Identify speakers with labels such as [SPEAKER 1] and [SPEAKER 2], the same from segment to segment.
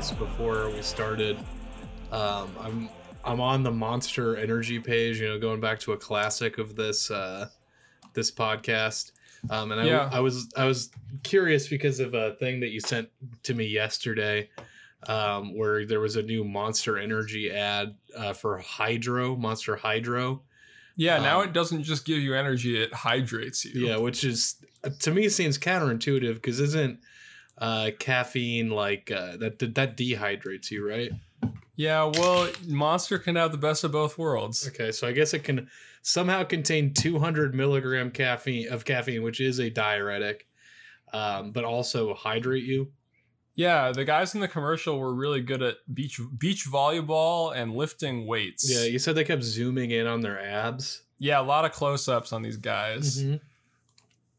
[SPEAKER 1] this before we started. Um, I'm I'm on the Monster Energy page. You know, going back to a classic of this uh, this podcast. Um, and I,
[SPEAKER 2] Yeah.
[SPEAKER 1] I was I was curious because of a thing that you sent to me yesterday, um, where there was a new Monster Energy ad uh, for Hydro Monster Hydro.
[SPEAKER 2] Yeah, now
[SPEAKER 1] Um,
[SPEAKER 2] it doesn't just give you energy; it hydrates you.
[SPEAKER 1] Yeah, which is to me seems counterintuitive because isn't uh, caffeine like uh, that that dehydrates you, right?
[SPEAKER 2] Yeah, well, Monster can have the best of both worlds.
[SPEAKER 1] Okay, so I guess it can somehow contain 200 milligram caffeine of caffeine, which is a diuretic, um, but also hydrate you.
[SPEAKER 2] Yeah, the guys in the commercial were really good at beach beach volleyball and lifting weights.
[SPEAKER 1] Yeah, you said they kept zooming in on their abs.
[SPEAKER 2] yeah, a lot of close ups on these guys.
[SPEAKER 1] Mhm.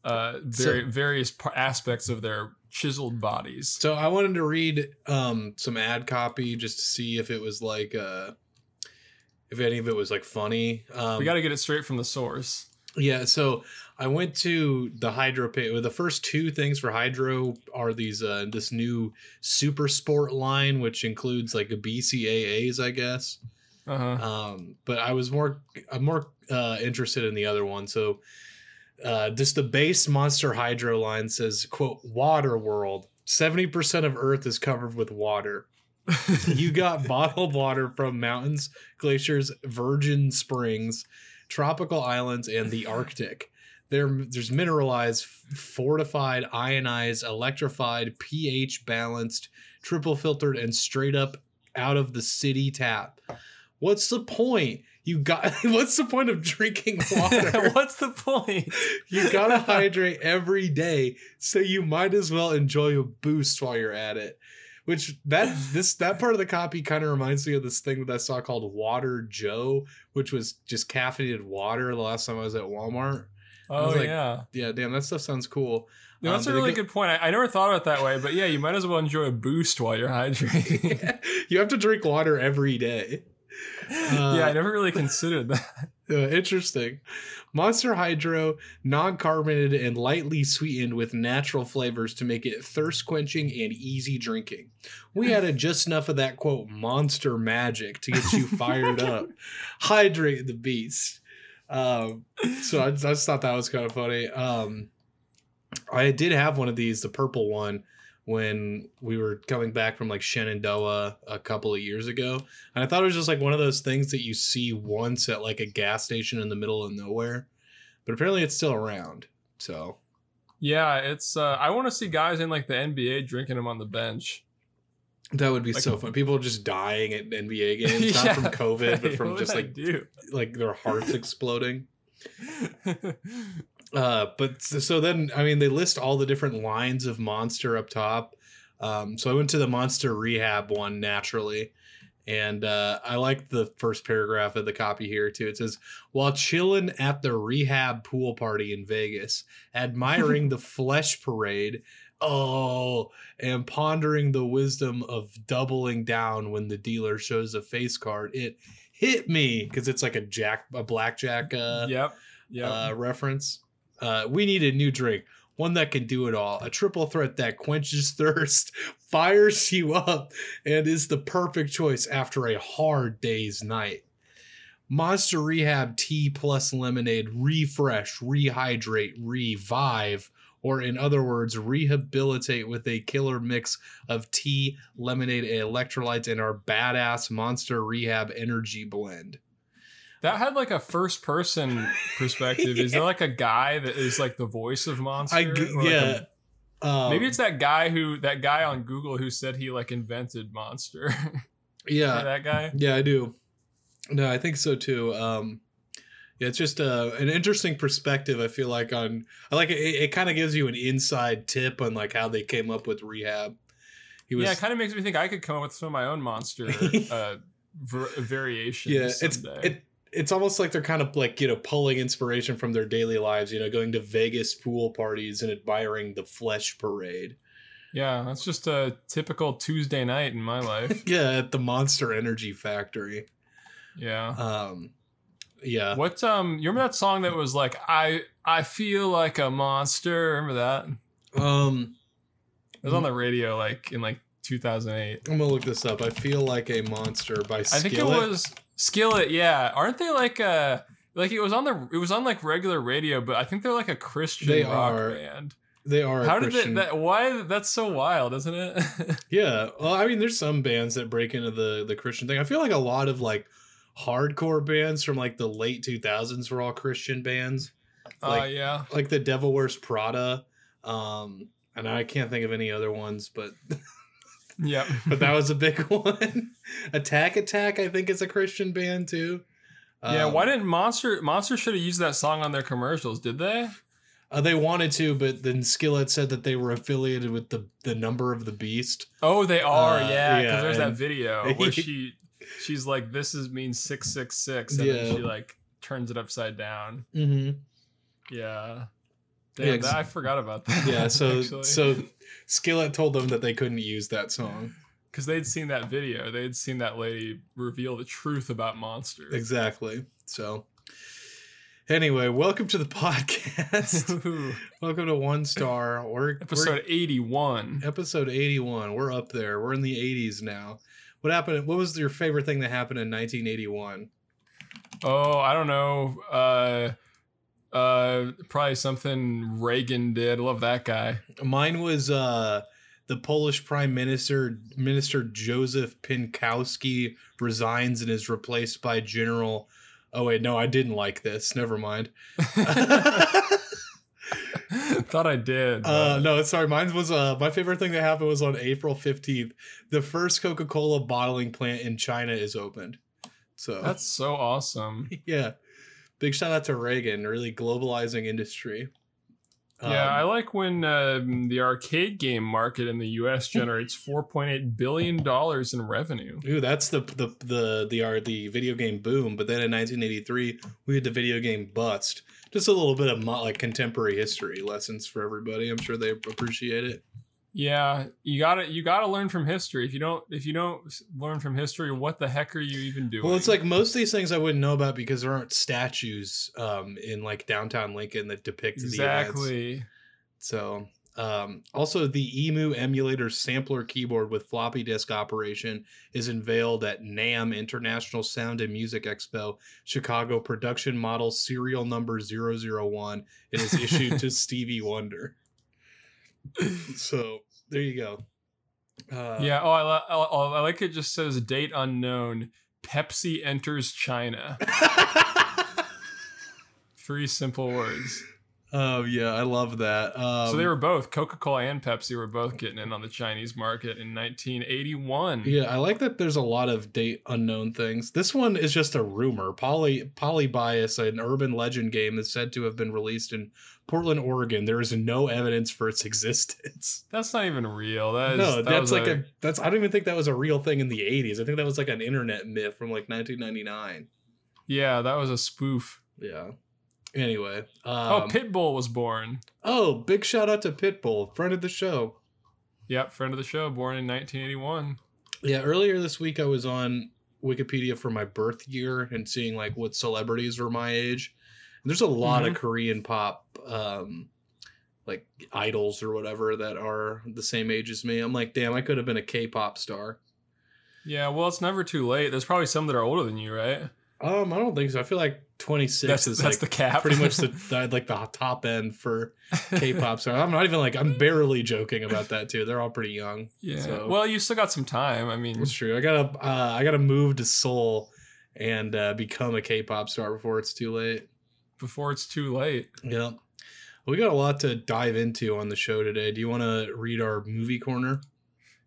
[SPEAKER 2] Uh,
[SPEAKER 1] So-
[SPEAKER 2] very various par- aspects of their chiseled bodies.
[SPEAKER 1] So I wanted to read um, some ad copy just to see if it was like uh, if any of it was like funny. Um,
[SPEAKER 2] we got to get it straight from the source.
[SPEAKER 1] Yeah, so I went to the Hydro page. The first two things for Hydro are these uh this new Super Sport line, which includes like a BCAAs, I guess.
[SPEAKER 2] Uh huh.
[SPEAKER 1] Um, but I was more I'm more uh interested in the other one. So uh just the base Monster Hydro line says, quote, water world. 70% of Earth is covered with water. you got bottled water from mountains, glaciers, virgin springs, tropical islands, and the Arctic. There, there's mineralized, fortified, ionized, electrified, pH balanced, triple filtered, and straight up out of the city tap. What's the point? You got what's the point of drinking water?
[SPEAKER 2] What's the point?
[SPEAKER 1] you gotta hydrate every day, so you might as well enjoy a boost while you're at it. Which that this that part of the copy kind of reminds me of this thing that I saw called Water Joe, which was just caffeinated water. The last time I was at Walmart,
[SPEAKER 2] Oh
[SPEAKER 1] like,
[SPEAKER 2] yeah.
[SPEAKER 1] yeah, damn, that stuff sounds cool.
[SPEAKER 2] No, that's
[SPEAKER 1] Um,
[SPEAKER 2] a really
[SPEAKER 1] go-
[SPEAKER 2] good point. I, I never thought of it that way, but yeah, you might as well enjoy a boost while you're hydrating.
[SPEAKER 1] you have to drink water every day.
[SPEAKER 2] Yeah, I never really considered that.
[SPEAKER 1] Uh, interesting. Monster Hydro, non carbonated and lightly sweetened with natural flavors to make it thirst quenching and easy drinking. We added just enough of that quote monster magic to get you fired up. Hydrate the beast. Um, so I, I just thought that was kind of funny. Um, I did have one of these, the purple one, when we were coming back from like Shenandoah a couple of years ago. And I thought it was just like one of those things that you see once at like a gas station in the middle of nowhere. But apparently it's still around. So
[SPEAKER 2] Yeah, it's. Uh, I want to see guys in like the NBA drinking them on the bench.
[SPEAKER 1] that would be
[SPEAKER 2] Like-
[SPEAKER 1] so fun. People just dying at NBA games, not from COVID, but from just like like their hearts exploding. Uh, but so then, I mean, they list all the different lines of monster up top. Um, so I went to the monster rehab one naturally, and uh, I like the first paragraph of the copy here too. It says, "While chilling at the rehab pool party in Vegas, admiring the flesh parade." Oh, and pondering the wisdom of doubling down when the dealer shows a face card, it hit me because it's like a jack, a blackjack uh,
[SPEAKER 2] yep. Yep.
[SPEAKER 1] uh, reference. Uh, we need a new drink, one that can do it all. A triple threat that quenches thirst, fires you up, and is the perfect choice after a hard day's night. Monster Rehab Tea plus lemonade, refresh, rehydrate, revive, or in other words, rehabilitate with a killer mix of tea, lemonade, and electrolytes in our badass Monster Rehab energy blend.
[SPEAKER 2] That had like a first person perspective. Is there like a guy that is like the voice of Monster?
[SPEAKER 1] I
[SPEAKER 2] Or, like,
[SPEAKER 1] yeah.
[SPEAKER 2] a-
[SPEAKER 1] Um,
[SPEAKER 2] maybe it's that guy who that guy on Google who said he like invented Monster.
[SPEAKER 1] yeah.
[SPEAKER 2] that guy.
[SPEAKER 1] Yeah, I do. No, I think so too. Um, yeah, it's just uh, an interesting perspective. I feel like on I like it. It kind of gives you an inside tip on like how they came up with rehab. He was
[SPEAKER 2] yeah, it kind of makes me think I could come up with some of my own Monster uh,
[SPEAKER 1] yeah. It's
[SPEAKER 2] someday.
[SPEAKER 1] it. It's almost like they're kind of like you know pulling inspiration from their daily lives. You know, going to Vegas pool parties and admiring the flesh parade.
[SPEAKER 2] Yeah, that's just a typical Tuesday night in my life.
[SPEAKER 1] yeah, at the Monster Energy Factory.
[SPEAKER 2] Yeah.
[SPEAKER 1] Um, yeah.
[SPEAKER 2] What um you remember that song that was like I I feel like a monster? Remember that?
[SPEAKER 1] Um it
[SPEAKER 2] was on the radio like in like 2008.
[SPEAKER 1] I'm gonna look this up. I feel like a monster by Skillet.
[SPEAKER 2] I think it was Skillet. Yeah, aren't they like a like it was on the it was on like regular radio, but I think they're like a Christian
[SPEAKER 1] They
[SPEAKER 2] rock
[SPEAKER 1] are.
[SPEAKER 2] band.
[SPEAKER 1] They are. a
[SPEAKER 2] How did it, that? Why that's so wild, isn't it?
[SPEAKER 1] Yeah. Well, I mean, there's some bands that break into the the Christian thing. I feel like a lot of like hardcore bands from like the late 2000s were all Christian bands,
[SPEAKER 2] uh,
[SPEAKER 1] Like-
[SPEAKER 2] yeah.
[SPEAKER 1] like the Devil Wears Prada. Um, and I can't think of any other ones, but
[SPEAKER 2] Yep.
[SPEAKER 1] but that was a big one. Attack Attack, I think, is a Christian band too.
[SPEAKER 2] yeah.
[SPEAKER 1] Um,
[SPEAKER 2] Why didn't Monster Monster should have used that song on their commercials? Did they?
[SPEAKER 1] Uh, they wanted to, but then Skillet said that they were affiliated with the the number of the beast.
[SPEAKER 2] Oh, they are.
[SPEAKER 1] Uh,
[SPEAKER 2] yeah. Because
[SPEAKER 1] yeah,
[SPEAKER 2] there's that video where she she's like, "This is means six six six," and
[SPEAKER 1] Yeah.
[SPEAKER 2] then she like turns it upside down.
[SPEAKER 1] Mm-hmm.
[SPEAKER 2] Yeah.
[SPEAKER 1] Yeah,
[SPEAKER 2] Damn,
[SPEAKER 1] ex-
[SPEAKER 2] that, I forgot about that.
[SPEAKER 1] Yeah, so
[SPEAKER 2] actually.
[SPEAKER 1] so Skillet told them that they couldn't use that song.
[SPEAKER 2] because they'd seen that video, they'd seen that lady reveal the truth about monsters.
[SPEAKER 1] Exactly. So anyway, welcome to the podcast. Welcome to One Star. We're
[SPEAKER 2] Episode eighty-one.
[SPEAKER 1] we're, episode 81. We're up there. We're in the 80s now. What happened? What was your favorite thing that happened in 1981?
[SPEAKER 2] Oh, I don't know. Uh, uh, probably something Reagan did. Love that guy.
[SPEAKER 1] Mine was uh the Polish Prime Minister Minister Joseph Pinkowski resigns and is replaced by General Oh wait, no, I didn't like this. Never mind.
[SPEAKER 2] Thought I did.
[SPEAKER 1] Uh, no, sorry. Mine was uh, my favorite thing that happened was on April fifteenth. The first Coca Cola bottling plant in China is opened. So
[SPEAKER 2] That's so awesome.
[SPEAKER 1] yeah, big shout out to Reagan, really globalizing industry.
[SPEAKER 2] yeah,
[SPEAKER 1] Um,
[SPEAKER 2] I like when um, the arcade game market in the U.S. generates 4.8 billion dollars in revenue.
[SPEAKER 1] Ooh, that's the the the the the video game boom. But then in 1983, we had the video game bust. Just a little bit of like contemporary history lessons for everybody. I'm sure they appreciate it.
[SPEAKER 2] Yeah, you gotta you gotta learn from history. If you don't if you don't learn from history, what the heck are you even doing?
[SPEAKER 1] Well, it's like most of these things I wouldn't know about because there aren't statues um, in like downtown Lincoln that depict the
[SPEAKER 2] exactly.
[SPEAKER 1] So, um, also the Emu emulator sampler keyboard with floppy disk operation is unveiled at NAMM International Sound and Music Expo, Chicago production model serial number 001. It is issued to Stevie Wonder. So, there you go. Uh,
[SPEAKER 2] yeah. Oh, I, li- I, I like it. Just says date unknown. Pepsi enters China. Three simple words.
[SPEAKER 1] Oh, yeah, I love that. Um,
[SPEAKER 2] so they were both Coca Cola and Pepsi were both getting in on the Chinese market in 1981.
[SPEAKER 1] Yeah, I like that there's a lot of date unknown things. This one is just a rumor. Poly Polybius, an urban legend game, is said to have been released in Portland, Oregon. There is no evidence for its existence.
[SPEAKER 2] That's not even real. That is,
[SPEAKER 1] no,
[SPEAKER 2] that
[SPEAKER 1] that's like a, that's I don't even think that was a real thing in the 80s. I think that was like an internet myth from like 1999.
[SPEAKER 2] yeah. That was a spoof.
[SPEAKER 1] Yeah. Anyway, um,
[SPEAKER 2] oh, Pitbull was born.
[SPEAKER 1] oh, big shout out to Pitbull, friend of the show.
[SPEAKER 2] Yep, friend of the show, born in 1981.
[SPEAKER 1] Yeah, earlier this week I was on Wikipedia for my birth year and seeing like what celebrities were my age. And there's a lot of Korean pop um like idols or whatever that are the same age as me. I'm like, damn, I could have been a K-pop star.
[SPEAKER 2] Yeah, well, it's never too late. There's probably some that are older than you, right?
[SPEAKER 1] Um, I don't think so. I feel like 26
[SPEAKER 2] That's,
[SPEAKER 1] is
[SPEAKER 2] that's
[SPEAKER 1] like
[SPEAKER 2] the cap.
[SPEAKER 1] pretty much the, the like the top end for K-pop star. I'm not even like I'm barely joking about that too. They're all pretty young.
[SPEAKER 2] yeah.
[SPEAKER 1] So-
[SPEAKER 2] Well, you still got some time. I mean,
[SPEAKER 1] It's true. I gotta uh, I gotta move to Seoul and uh, become a K-pop star before it's too late.
[SPEAKER 2] before it's too late.
[SPEAKER 1] Yep. We got a lot to dive into on the show today. Do you want to read our movie corner?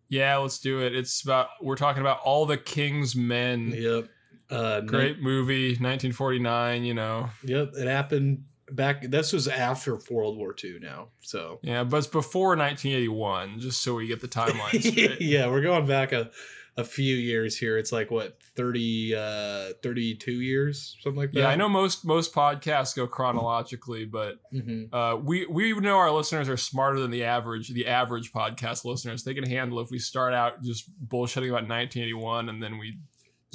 [SPEAKER 2] Yeah, let's do it. It's about we're talking about all the King's Men.
[SPEAKER 1] Yep. Uh,
[SPEAKER 2] Great movie, 1949. You know,
[SPEAKER 1] Yep. It happened back. This was after World War II. Now, so
[SPEAKER 2] yeah, but it's before 1981. Just so we get the timeline straight.
[SPEAKER 1] yeah, we're going back a, a few years here. It's like what 30, uh, 32 years, something like that.
[SPEAKER 2] Yeah, I know most most podcasts go chronologically, but
[SPEAKER 1] hmm
[SPEAKER 2] uh, we we know our listeners are smarter than the average the average podcast listeners. They can handle if we start out just bullshitting about 1981 and then we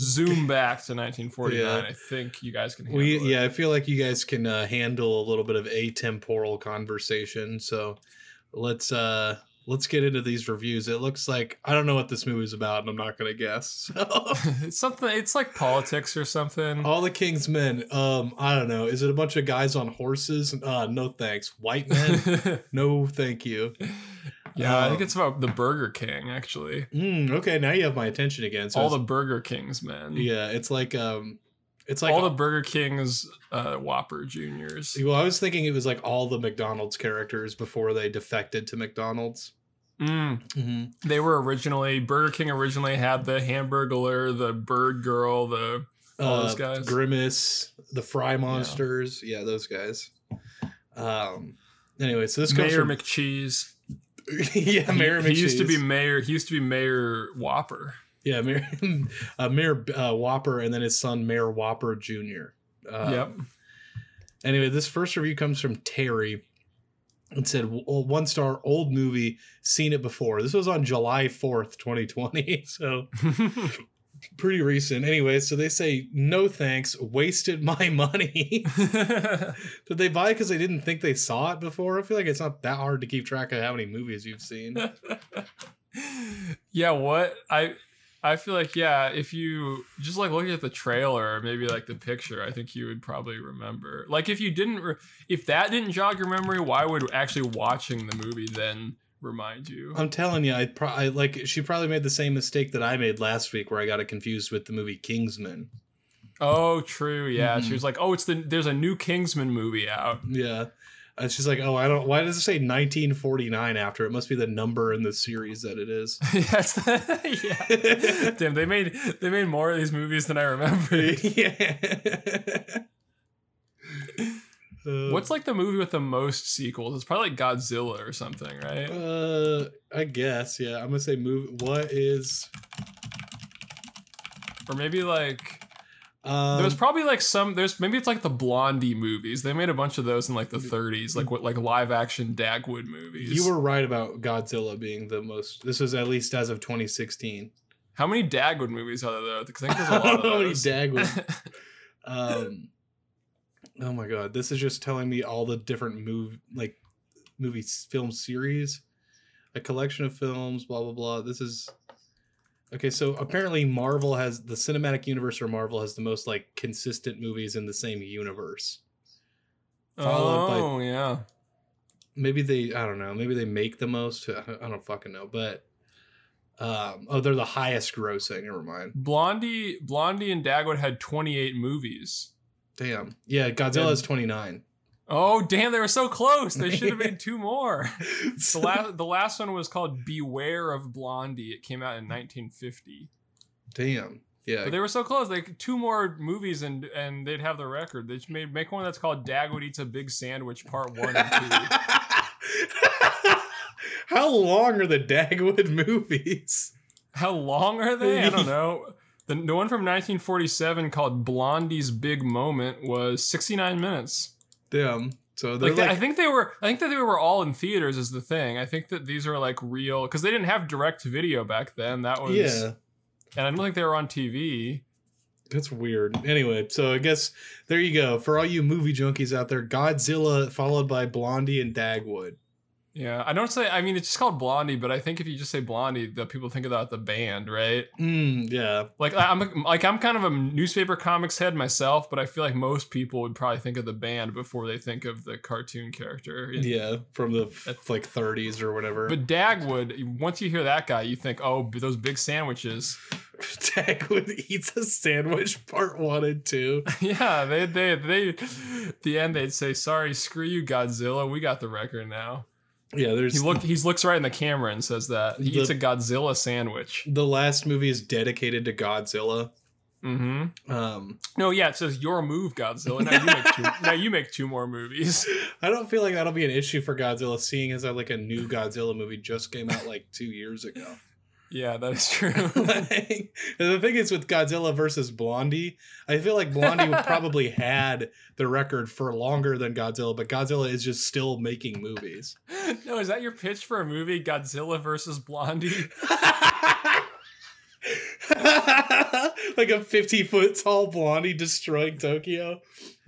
[SPEAKER 2] zoom back to 1949.
[SPEAKER 1] Yeah.
[SPEAKER 2] I think you guys can handle
[SPEAKER 1] We
[SPEAKER 2] it.
[SPEAKER 1] yeah, I feel like you guys can uh, handle a little bit of atemporal conversation. So let's uh let's get into these reviews. It looks like I don't know what this movie's about, and I'm not gonna guess. So,
[SPEAKER 2] it's something. It's like politics or something.
[SPEAKER 1] All the King's Men. Um, I don't know. Is it a bunch of guys on horses? Uh, no thanks. White men. no, thank you.
[SPEAKER 2] Yeah, I think
[SPEAKER 1] Um,
[SPEAKER 2] it's about the Burger King actually.
[SPEAKER 1] Mm, okay, now you have my attention again. So
[SPEAKER 2] all the Burger Kings, man.
[SPEAKER 1] yeah, it's like um, it's like
[SPEAKER 2] all the Burger Kings uh, Whopper Juniors.
[SPEAKER 1] Well, I was thinking it was like all the McDonald's characters before they defected to McDonald's.
[SPEAKER 2] Mm,
[SPEAKER 1] Mm-hmm.
[SPEAKER 2] they were originally Burger King originally had the Hamburglar, the Bird Girl, the All those guys?
[SPEAKER 1] Uh, Grimace, the Fry Monsters. Yeah, those guys. Um. Anyway, so this comes
[SPEAKER 2] Mayor
[SPEAKER 1] from
[SPEAKER 2] McCheese.
[SPEAKER 1] yeah, Mayor
[SPEAKER 2] he, used to be Mayor. He used to be Mayor Whopper.
[SPEAKER 1] yeah, Mayor uh, Mayor uh, Whopper, and then his son Mayor Whopper Jr. Uh,
[SPEAKER 2] yep.
[SPEAKER 1] Anyway, this first review comes from Terry. It said "W- one star old movie, seen it before. This was on July 4th, 2020. So pretty recent. Anyway, so they say, no thanks, wasted my money. Did they buy it because they didn't think they saw it before? I feel like it's not that hard to keep track of how many movies you've seen.
[SPEAKER 2] yeah. What I. I feel like yeah, if you just like look at the trailer or maybe like the picture, I think you would probably remember. Like if you didn't, re- if that didn't jog your memory, why would actually watching the movie then remind you?
[SPEAKER 1] I'm telling you, I, pro- I like she probably made the same mistake that I made last week, where I got it confused with the movie Kingsman.
[SPEAKER 2] Oh, true. Yeah,
[SPEAKER 1] Mhm.
[SPEAKER 2] she was like, "Oh, it's the there's a new Kingsman movie out."
[SPEAKER 1] Yeah, and she's like, "Oh, I don't. Why does it say 1949 after? It must be the number in the series that it is."
[SPEAKER 2] Yes, yeah. Damn, they made they made more of these movies than I remember.
[SPEAKER 1] yeah. Uh,
[SPEAKER 2] What's like the movie with the most sequels? It's probably like Godzilla or something, right?
[SPEAKER 1] Uh, I guess. Yeah, I'm gonna say movie. What is?
[SPEAKER 2] Or maybe like
[SPEAKER 1] Um,
[SPEAKER 2] there's probably like some there's maybe it's like the Blondie movies. They made a bunch of those in like the 30s, like what like live action Dagwood movies.
[SPEAKER 1] you were right about Godzilla being the most. This was at least as of 2016.
[SPEAKER 2] How many Dagwood movies are there though? I think there's a lot of
[SPEAKER 1] How many
[SPEAKER 2] those.
[SPEAKER 1] Dagwood? um, oh my god, this is just telling me all the different move like movie film series, a collection of films. Blah blah blah. This is okay. So apparently, Marvel has the cinematic universe, or Marvel has the most like consistent movies in the same universe. followed by-
[SPEAKER 2] oh yeah.
[SPEAKER 1] maybe they i don't know maybe they make the most i don't- I don't fucking know but um oh they're the highest grossing never mind
[SPEAKER 2] Blondie Blondie and Dagwood had 28 movies.
[SPEAKER 1] Damn yeah godzilla
[SPEAKER 2] And-
[SPEAKER 1] is 29
[SPEAKER 2] Oh damn, they were so close. They should have made two more. The last the last one was called Beware of Blondie. It came out in 1950.
[SPEAKER 1] damn yeah
[SPEAKER 2] But they were so close. Like two more movies and and they'd have the record. They should made make one that's called Dagwood Eats a Big Sandwich Part 1 and 2.
[SPEAKER 1] how long are the dagwood movies
[SPEAKER 2] How long are they? I don't know. The, the one from 1947 called Blondie's Big Moment was 69 minutes.
[SPEAKER 1] damn so
[SPEAKER 2] Like,
[SPEAKER 1] like,
[SPEAKER 2] I think they were. I think that they were all in theaters. Is the thing. I think that these are like real because they didn't have direct video back then. That was
[SPEAKER 1] yeah
[SPEAKER 2] and I don't think they were on TV.
[SPEAKER 1] that's weird anyway so i guess there you go for all you movie junkies out there godzilla followed by blondie and dagwood
[SPEAKER 2] Yeah, I don't say. I mean, it's just called Blondie, but I think if you just say Blondie, the people think about the band, right?
[SPEAKER 1] mm, yeah
[SPEAKER 2] Like I'm like I'm kind of a newspaper comics head myself, but I feel like most people would probably think of the band before they think of the cartoon character.
[SPEAKER 1] Yeah, from the f- like 30s or whatever.
[SPEAKER 2] But Dagwood, once you hear that guy, you think, oh, those big sandwiches.
[SPEAKER 1] Dagwood eats a sandwich, part one and two.
[SPEAKER 2] yeah, they they they. at The end, they'd say, "Sorry, screw you, Godzilla. We got the record now."
[SPEAKER 1] Yeah, there's
[SPEAKER 2] He look he looks right in the camera and says that he
[SPEAKER 1] The-
[SPEAKER 2] eats a Godzilla sandwich.
[SPEAKER 1] the last movie is dedicated to Godzilla.
[SPEAKER 2] Mm-hmm.
[SPEAKER 1] Um,
[SPEAKER 2] No, yeah, it says your move, Godzilla. Now you make two. now you make two more movies.
[SPEAKER 1] I don't feel like that'll be an issue for Godzilla, seeing as that like a new Godzilla movie just came out like two years ago.
[SPEAKER 2] Yeah, that is true.
[SPEAKER 1] Like, the thing is with Godzilla versus Blondie, I feel like Blondie probably had the record for longer than Godzilla, but Godzilla is just still making movies.
[SPEAKER 2] no, is that your pitch for a movie, Godzilla versus Blondie?
[SPEAKER 1] like a 50 foot tall blondie destroying Tokyo.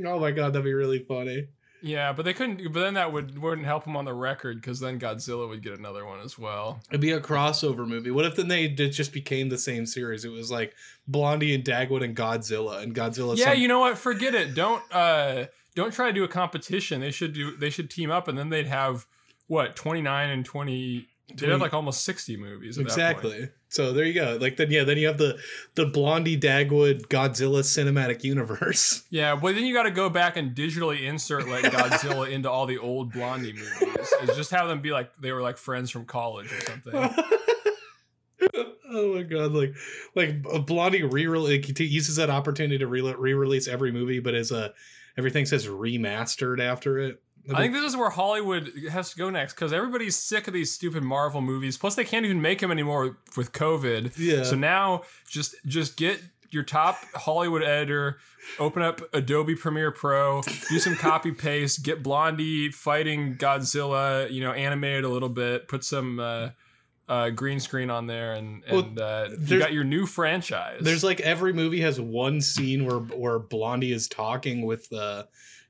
[SPEAKER 1] Oh my god, that'd be really funny.
[SPEAKER 2] Yeah, but they couldn't. But then that would wouldn't help them on the record because then Godzilla would get another one as well.
[SPEAKER 1] It'd be a crossover movie. What if then they did just became the same series? It was like Blondie and Dagwood and Godzilla, and Godzilla.
[SPEAKER 2] Yeah,
[SPEAKER 1] some-
[SPEAKER 2] you know what? Forget it. Don't uh don't try to do a competition. They should do. They should team up, and then they'd have what twenty nine and twenty. They'd
[SPEAKER 1] 20
[SPEAKER 2] have like almost sixty movies. At That point.
[SPEAKER 1] exactly. So there you go. Like then, yeah, then you have the the Blondie Dagwood Godzilla cinematic universe.
[SPEAKER 2] Yeah, but then you got to go back and digitally insert like Godzilla into all the old Blondie movies. It's just have them be like they were like friends from college or something.
[SPEAKER 1] oh my god! Like like a Blondie re like, uses that opportunity to re release every movie, but as a uh, everything says remastered after it.
[SPEAKER 2] I think this is where Hollywood has to go next because everybody's sick of these stupid Marvel movies. Plus, they can't even make them anymore with COVID.
[SPEAKER 1] yeah.
[SPEAKER 2] So now, just just get your top Hollywood editor, open up Adobe Premiere Pro, do some copy paste, get Blondie fighting Godzilla, you know, animate it a little bit, put some uh, uh, green screen on there, and
[SPEAKER 1] Well,
[SPEAKER 2] uh, you got your new franchise.
[SPEAKER 1] There's like every movie has one scene where where Blondie is talking with uh,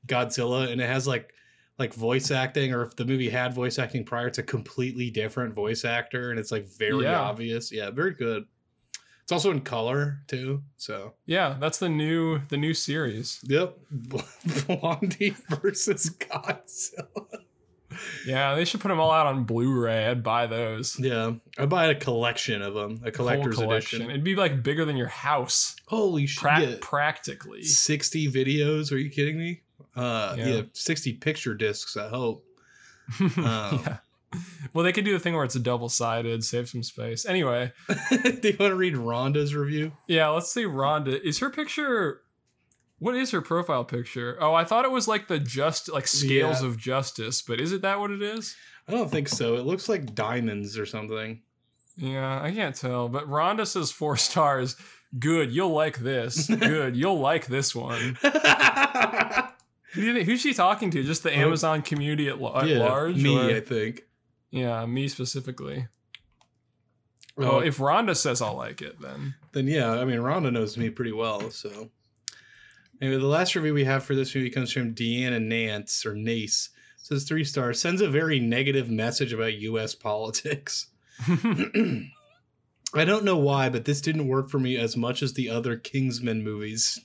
[SPEAKER 1] Godzilla, and it has like like voice acting, or if the movie had voice acting prior, it's a completely different voice actor, and it's like very
[SPEAKER 2] Yeah.
[SPEAKER 1] obvious. Yeah, very good. It's also in color too. So
[SPEAKER 2] yeah, that's the new the new series.
[SPEAKER 1] yep, Blondie versus Godzilla.
[SPEAKER 2] Yeah, they should put them all out on Blu-ray. I'd buy those.
[SPEAKER 1] Yeah, i'd buy a collection of them, a collector's
[SPEAKER 2] Whole collection.
[SPEAKER 1] edition.
[SPEAKER 2] It'd be like bigger than your house,
[SPEAKER 1] Holy shit!
[SPEAKER 2] pra- practically.
[SPEAKER 1] 60 videos are you kidding me uh yeah,
[SPEAKER 2] Yeah.
[SPEAKER 1] 60 picture discs i hope Um,
[SPEAKER 2] yeah. Well, they could do the thing where it's a double-sided, save some space. Anyway,
[SPEAKER 1] do you want to read rhonda's review
[SPEAKER 2] yeah, let's see. Rhonda is her picture. What is her profile picture? Oh, I thought it was like the just like scales
[SPEAKER 1] Yeah.
[SPEAKER 2] of justice, but is it that what it is?
[SPEAKER 1] i don't think so it looks like diamonds or something
[SPEAKER 2] Yeah, I can't tell. But Rhonda says four stars. Good, you'll like this. Good, you'll like this one. Who who's she talking to? Just the
[SPEAKER 1] Oh,
[SPEAKER 2] Amazon community at, at
[SPEAKER 1] yeah
[SPEAKER 2] large?
[SPEAKER 1] me
[SPEAKER 2] or-
[SPEAKER 1] i think
[SPEAKER 2] Yeah, me specifically.
[SPEAKER 1] Oh,
[SPEAKER 2] if Rhonda says I'll like it, then
[SPEAKER 1] then yeah i mean rhonda knows me pretty well so anyway the last review we have for this movie comes from deanna nance or nace says three stars sends a very negative message about us politics I don't know why, but this didn't work for me as much as the other Kingsman movies.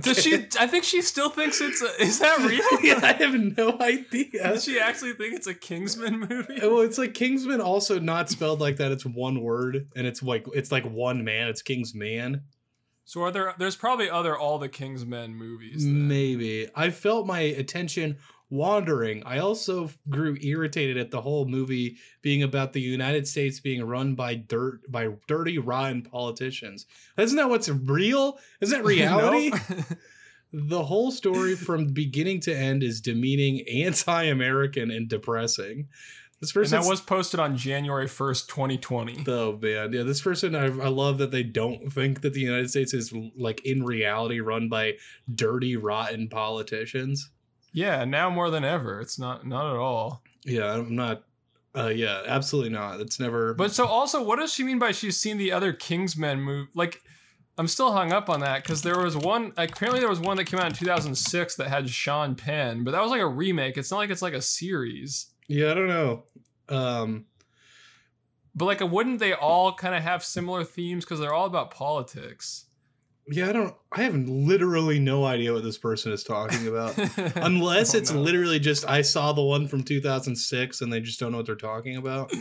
[SPEAKER 2] Does she? I think she still thinks it's. A, is that real?
[SPEAKER 1] yeah, I have no idea.
[SPEAKER 2] Does she actually think it's a Kingsman movie?
[SPEAKER 1] Well, it's like Kingsman, also not spelled like that. It's one word, and it's like it's like one man. It's Kingsman.
[SPEAKER 2] So are there? There's probably other all the Kingsmen movies. then.
[SPEAKER 1] Maybe I felt my attention wandering. I also grew irritated at the whole movie being about the United States being run by dirt by dirty, rotten politicians. Isn't that what's real? Isn't that reality? The whole story from beginning to end is demeaning, anti-American, and depressing. This
[SPEAKER 2] and
[SPEAKER 1] person
[SPEAKER 2] that was posted on January 1st, 2020.
[SPEAKER 1] Oh man, yeah. This person, I, I love that they don't think that the United States is like in reality run by dirty, rotten politicians.
[SPEAKER 2] Yeah, now more than ever. It's not not at all.
[SPEAKER 1] Yeah, I'm not. Uh, yeah, absolutely not. It's never.
[SPEAKER 2] But so also, what does she mean by she's seen the other Kingsmen move? Like, I'm still hung up on that because there was one. Apparently, there was one that came out in 2006 that had Sean Penn, but that was like a remake. It's not like it's like a series.
[SPEAKER 1] yeah, I don't know. Um,
[SPEAKER 2] But like, wouldn't they all kind of have similar themes because they're all about politics?
[SPEAKER 1] Yeah, I don't. I have literally no idea what this person is talking about. Unless
[SPEAKER 2] Oh,
[SPEAKER 1] it's literally just I saw the one from 2006 and they just don't know what they're talking about.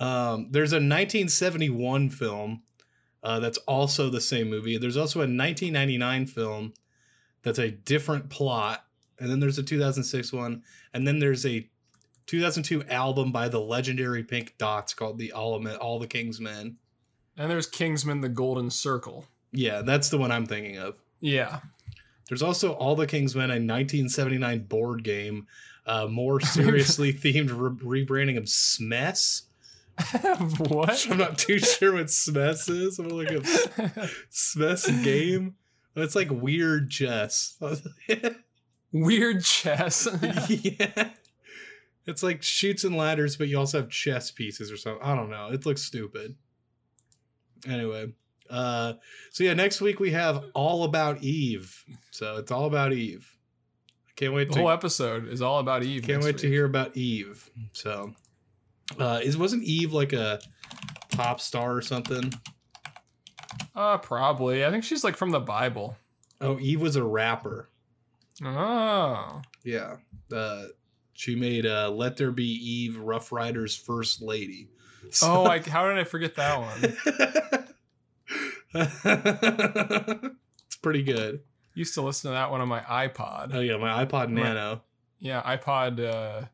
[SPEAKER 1] Um, there's a 1971 film uh, that's also the same movie. There's also a 1999 film that's a different plot, and then there's a 2006 one, and then there's a 2002 album by the legendary Pink Dots called "The All, All the King's Men."
[SPEAKER 2] And there's Kingsman: The Golden Circle.
[SPEAKER 1] Yeah, that's the one I'm thinking of.
[SPEAKER 2] Yeah.
[SPEAKER 1] There's also All the King's Men, a 1979 board game, uh, more seriously themed re- rebranding of Smess.
[SPEAKER 2] what?
[SPEAKER 1] I'm not too sure what Smess is. I'm like a Smess game. It's like weird chess.
[SPEAKER 2] Weird chess.
[SPEAKER 1] yeah. It's like Chutes and Ladders, but you also have chess pieces or something. I don't know. It looks stupid. Anyway, uh, so yeah, next week we have All About Eve. So it's all about Eve. I can't wait
[SPEAKER 2] The
[SPEAKER 1] to
[SPEAKER 2] whole episode is all about Eve.
[SPEAKER 1] can't wait to hear about Eve. So, uh, is wasn't Eve like a pop star or something?
[SPEAKER 2] Uh, probably. I think she's like from the Bible.
[SPEAKER 1] Oh, Eve was a rapper.
[SPEAKER 2] Oh.
[SPEAKER 1] Yeah. Uh, she made uh, "Let There Be Eve," Ruff Ryders' first lady.
[SPEAKER 2] Oh, I, how did I forget that one?
[SPEAKER 1] it's pretty good.
[SPEAKER 2] Used to listen to that one on my iPod.
[SPEAKER 1] Oh yeah, my iPod
[SPEAKER 2] My-
[SPEAKER 1] Nano.
[SPEAKER 2] Yeah, iPod. Uh,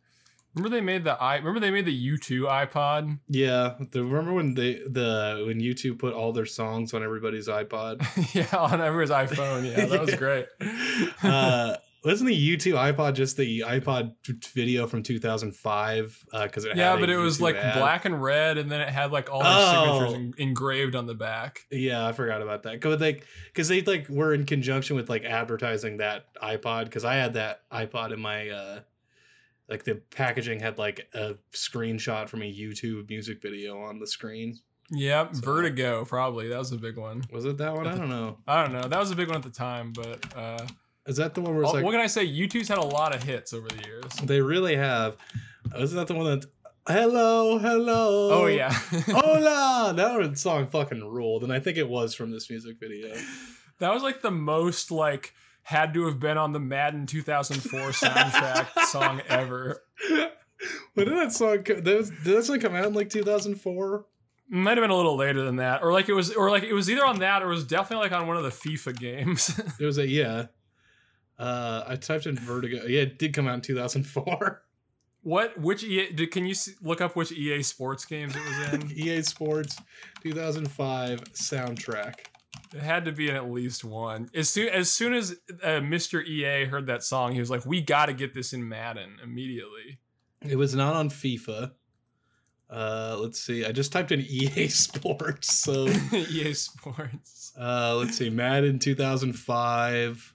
[SPEAKER 2] remember they made the i. Remember they made the U2 iPod.
[SPEAKER 1] Yeah, the, remember when they the when U2 put all their songs on everybody's iPod?
[SPEAKER 2] yeah, on everyone's iPhone. Yeah, that was great.
[SPEAKER 1] uh, wasn't the U2 iPod just the iPod video from 2005? Because it
[SPEAKER 2] yeah, but it was like
[SPEAKER 1] ad?
[SPEAKER 2] black and red, and then it had like all their
[SPEAKER 1] Oh.
[SPEAKER 2] signatures en- engraved on the back.
[SPEAKER 1] Yeah, I forgot about that. Cause like, cause they like were in conjunction with like advertising that iPod. Cause I had that iPod in my uh, like the packaging had like a screenshot from a U2 music video on the screen.
[SPEAKER 2] Yep,
[SPEAKER 1] So-
[SPEAKER 2] Vertigo probably that was a big one.
[SPEAKER 1] Was it that one? I don't know.
[SPEAKER 2] I don't know. That was a big one at the time, but uh,
[SPEAKER 1] Is that the one where it's
[SPEAKER 2] oh,
[SPEAKER 1] like
[SPEAKER 2] what can I say? U2's had a lot of hits over the years.
[SPEAKER 1] they really have? Oh, isn't that the one that? Hello, hello.
[SPEAKER 2] Oh yeah.
[SPEAKER 1] Hola! That song fucking ruled, and I think it was from this music video.
[SPEAKER 2] That was like the most like had to have been on the Madden 2004 soundtrack song ever.
[SPEAKER 1] when did that song? did that song come out in like 2004?
[SPEAKER 2] Might have been a little later than that, or like it was, or like it was either on that, or it was definitely like on one of the FIFA games.
[SPEAKER 1] It was a yeah. Uh, I typed in Vertigo. Yeah, it did come out in 2004.
[SPEAKER 2] what? Which EA? Did, can you look up which EA Sports games it was in?
[SPEAKER 1] EA Sports 2005 soundtrack.
[SPEAKER 2] It had to be in at least one. As soon as soon as uh, Mr. EA heard that song, he was like, "We got to get this in Madden immediately."
[SPEAKER 1] It was not on FIFA. Uh, let's see. I just typed in EA Sports. So
[SPEAKER 2] EA Sports.
[SPEAKER 1] uh, let's see. Madden 2005.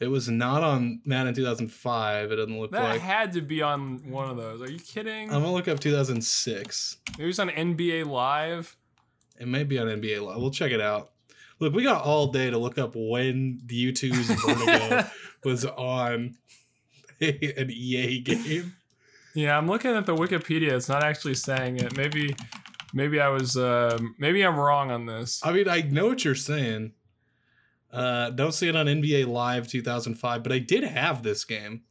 [SPEAKER 1] It was not on Madden 2005. It doesn't look
[SPEAKER 2] That
[SPEAKER 1] like.
[SPEAKER 2] That had to be on one of those. Are you kidding?
[SPEAKER 1] I'm gonna look up 2006.
[SPEAKER 2] it was on NBA Live.
[SPEAKER 1] It may be on NBA Live. We'll check it out. Look, we got all day to look up when the U2's Vertigo was on an EA game.
[SPEAKER 2] Yeah, I'm looking at the Wikipedia. It's not actually saying it. Maybe, maybe I was. Uh, maybe I'm wrong on this.
[SPEAKER 1] I mean, I know what you're saying. Uh, don't see it on NBA Live 2005, but I did have this game.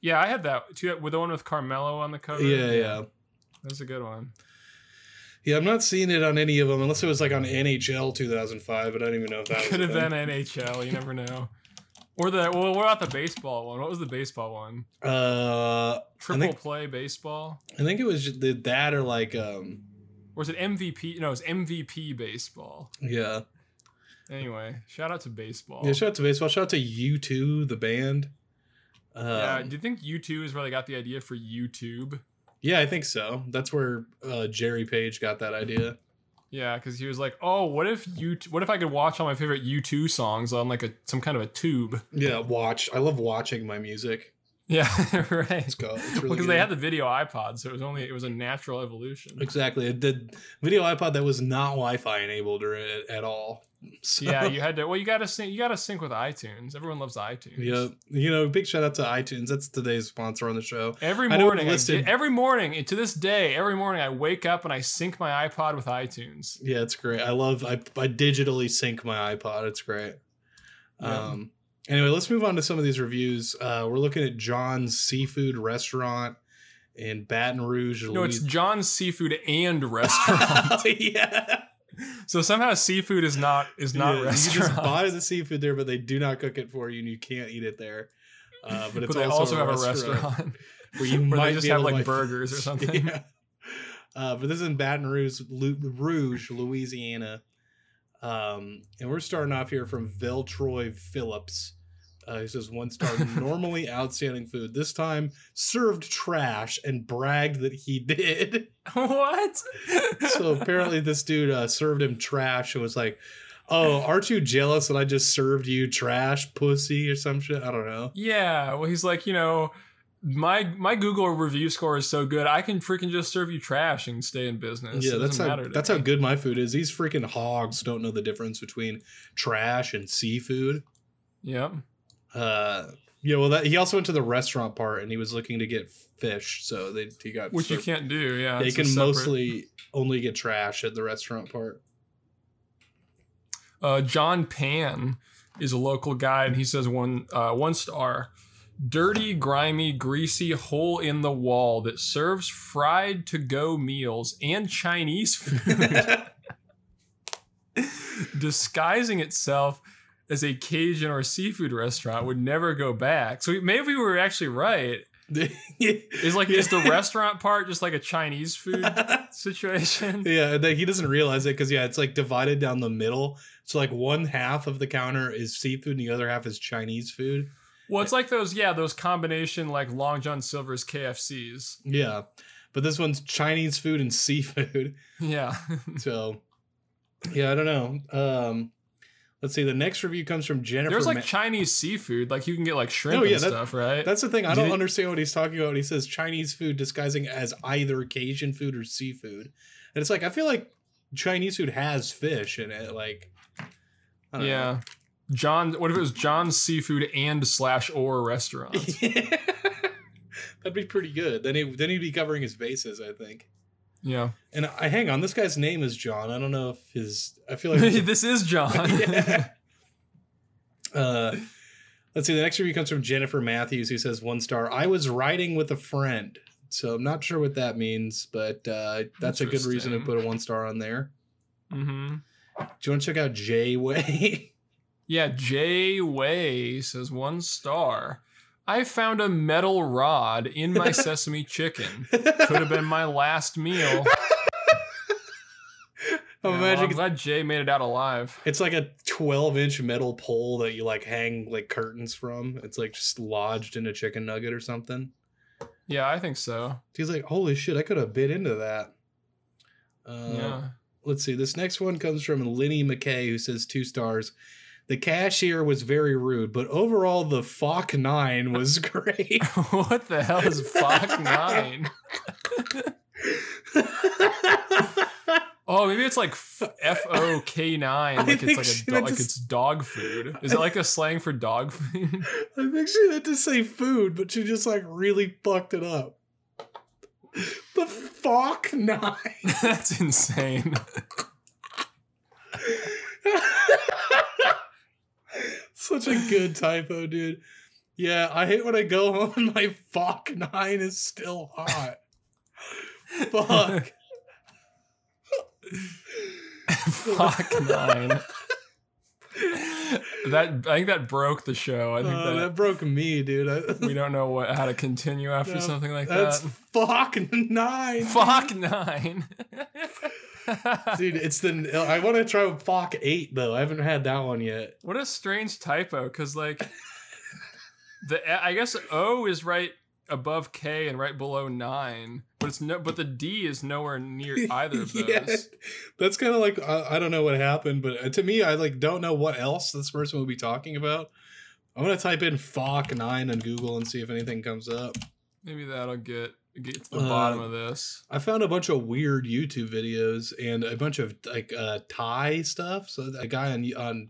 [SPEAKER 2] Yeah, I had that too, with the one with Carmelo on the cover.
[SPEAKER 1] Yeah, yeah.
[SPEAKER 2] that's a good one.
[SPEAKER 1] Yeah, I'm not seeing it on any of them unless it was like on NHL 2005, but I don't even know if that
[SPEAKER 2] Could have been NHL. You never know. Or the well, what about the baseball one? What was the baseball one?
[SPEAKER 1] Uh,
[SPEAKER 2] Triple
[SPEAKER 1] think-
[SPEAKER 2] play baseball.
[SPEAKER 1] I think it was the, that or like um,
[SPEAKER 2] Or was it MVP? No, it was MVP baseball.
[SPEAKER 1] yeah.
[SPEAKER 2] Anyway, shout out to baseball.
[SPEAKER 1] Yeah, shout out to baseball. Shout out to U2, the band. Um,
[SPEAKER 2] yeah, do you think U2 is where they got the idea for YouTube?
[SPEAKER 1] Yeah, I think so. That's where uh, Jerry Page got that idea.
[SPEAKER 2] Yeah, because he was like, "Oh, what if you? What if I could watch all my favorite U2 songs on like a some kind of a tube?"
[SPEAKER 1] Yeah, watch. I love watching my music.
[SPEAKER 2] Yeah, right.
[SPEAKER 1] Let's. It's really
[SPEAKER 2] because they had the video iPod, so it was only it was a natural evolution.
[SPEAKER 1] exactly the video iPod that was not Wi-Fi enabled or at, at all. So,
[SPEAKER 2] Yeah, you had to. Well, you got to sync. You got to sync with iTunes. Everyone loves iTunes.
[SPEAKER 1] yeah. You know, big shout out to iTunes. That's today's sponsor on the show.
[SPEAKER 2] Every morning,
[SPEAKER 1] listed-
[SPEAKER 2] every morning, to this day, every morning I wake up and I sync my iPod with iTunes.
[SPEAKER 1] Yeah, it's great. I love. I I digitally sync my iPod. It's great.
[SPEAKER 2] Yeah.
[SPEAKER 1] Um. Anyway, let's move on to some of these reviews. Uh, we're looking at John's Seafood Restaurant in Baton Rouge.
[SPEAKER 2] No, it's John's Seafood and Restaurant.
[SPEAKER 1] yeah.
[SPEAKER 2] so somehow seafood is not is not
[SPEAKER 1] Yeah,
[SPEAKER 2] restaurant.
[SPEAKER 1] You just buy the seafood there, but they do not cook it for you, and you can't eat it there. Uh, but it's
[SPEAKER 2] but
[SPEAKER 1] also,
[SPEAKER 2] also
[SPEAKER 1] a
[SPEAKER 2] have
[SPEAKER 1] restaurant
[SPEAKER 2] a restaurant
[SPEAKER 1] where you
[SPEAKER 2] where
[SPEAKER 1] might
[SPEAKER 2] just have like burgers or something.
[SPEAKER 1] yeah. Uh, but this is in Baton Rouge, Lu- Rouge, Louisiana. Um, and we're starting off here from Veltroy Phillips. Uh, he says one star, normally outstanding food. This time served trash and bragged that he did.
[SPEAKER 2] what?
[SPEAKER 1] so apparently this dude uh, served him trash and was like, "Oh, aren't you jealous that I just served you trash, pussy, or some shit?" I don't know.
[SPEAKER 2] yeah. Well, he's like, you know, my my Google review score is so good, I can freaking just serve you trash and stay in business.
[SPEAKER 1] yeah,
[SPEAKER 2] It
[SPEAKER 1] that's how
[SPEAKER 2] matter
[SPEAKER 1] that's
[SPEAKER 2] me.
[SPEAKER 1] how good my food is. These freaking hogs don't know the difference between trash and seafood.
[SPEAKER 2] Yep.
[SPEAKER 1] Uh, Yeah, well, that he also went to the restaurant part, and he was looking to get fish, so they he got
[SPEAKER 2] Which you can't do. Yeah,
[SPEAKER 1] They can mostly only get trash at the restaurant part.
[SPEAKER 2] Uh, John Pan is a local guy, and he says one uh, one star. Dirty, grimy, greasy hole in the wall that serves fried to go meals and Chinese food, disguising itself as a Cajun or seafood restaurant would never go back. So maybe we were actually right. Is like is the restaurant part just like a Chinese food situation?
[SPEAKER 1] Yeah, he doesn't realize it because yeah, it's like divided down the middle. So like one half of the counter is seafood, and the other half is Chinese food.
[SPEAKER 2] Well, it's like those yeah those combination like Long John Silver's KFCs.
[SPEAKER 1] Yeah, but this one's Chinese food and seafood.
[SPEAKER 2] Yeah.
[SPEAKER 1] So yeah, I don't know. Um, let's see. The next review comes from Jennifer.
[SPEAKER 2] There's like
[SPEAKER 1] Ma-
[SPEAKER 2] Chinese seafood, like you can get like shrimp
[SPEAKER 1] Oh, yeah,
[SPEAKER 2] and
[SPEAKER 1] that-
[SPEAKER 2] stuff, right?
[SPEAKER 1] That's the thing. I
[SPEAKER 2] Do
[SPEAKER 1] don't understand what he's talking about. He says Chinese food disguising as either Cajun food or seafood, and it's like I feel like Chinese food has fish in it. Like, I don't
[SPEAKER 2] yeah. John, what if it was John's Seafood and slash or restaurant?
[SPEAKER 1] know. That'd be pretty good. Then he then he'd be covering his bases, I think.
[SPEAKER 2] Yeah.
[SPEAKER 1] And I hang on, this guy's name is John. I don't know if his. I feel like
[SPEAKER 2] this is John.
[SPEAKER 1] Yeah. Uh, let's see. The next review comes from Jennifer Matthews, who says one star. I was riding with a friend, so I'm not sure what that means, but uh, that's a good reason to put a one star on there.
[SPEAKER 2] Mm-hmm.
[SPEAKER 1] Do you want to check out Jay Way?
[SPEAKER 2] Yeah, Jay Way says one star. I found a metal rod in my sesame chicken. Could have been my last meal.
[SPEAKER 1] I'm
[SPEAKER 2] Yeah, well, I'm glad Jay made it out alive.
[SPEAKER 1] it's like a 12 inch metal pole that you like hang like curtains from. It's like just lodged in a chicken nugget or something.
[SPEAKER 2] Yeah, I think so.
[SPEAKER 1] He's like, holy shit, I could have bit into that. Uh,
[SPEAKER 2] yeah.
[SPEAKER 1] let's see. This next one comes from Lenny McKay, who says two stars. The cashier was very rude, but overall the Fok Nine was great.
[SPEAKER 2] what the hell is Fok 9? Oh, maybe it's like F O K nine, like
[SPEAKER 1] think
[SPEAKER 2] it's like a do- like it's dog food. Is it like a slang for dog food?
[SPEAKER 1] I think she meant to say food, but she just like really fucked it up. The Fok Nine.
[SPEAKER 2] That's insane.
[SPEAKER 1] Such a good typo, dude. Yeah, I hate when I go home and my Fok Nine is still hot. Fuck.
[SPEAKER 2] Fuck nine. That I think that broke the show. I think
[SPEAKER 1] Uh,
[SPEAKER 2] that,
[SPEAKER 1] that broke me, dude. I,
[SPEAKER 2] we don't know what how to continue after
[SPEAKER 1] No,
[SPEAKER 2] something like
[SPEAKER 1] that's
[SPEAKER 2] that.
[SPEAKER 1] Fuck Nine.
[SPEAKER 2] Fuck nine.
[SPEAKER 1] Dude, it's the. I want to try Fok Eight though. I haven't had that one yet.
[SPEAKER 2] What a strange typo, because like the I guess O is right above K and right below nine, but it's no, but the D is nowhere near either of those.
[SPEAKER 1] Yeah, that's kind of like I, I don't know what happened, but uh, to me, I like don't know what else this person will be talking about. I'm gonna type in Fok Nine on Google and see if anything comes up.
[SPEAKER 2] Maybe that'll get get to the
[SPEAKER 1] Uh,
[SPEAKER 2] bottom of this.
[SPEAKER 1] I found a bunch of weird YouTube videos and a bunch of like uh, Thai stuff. So a guy on on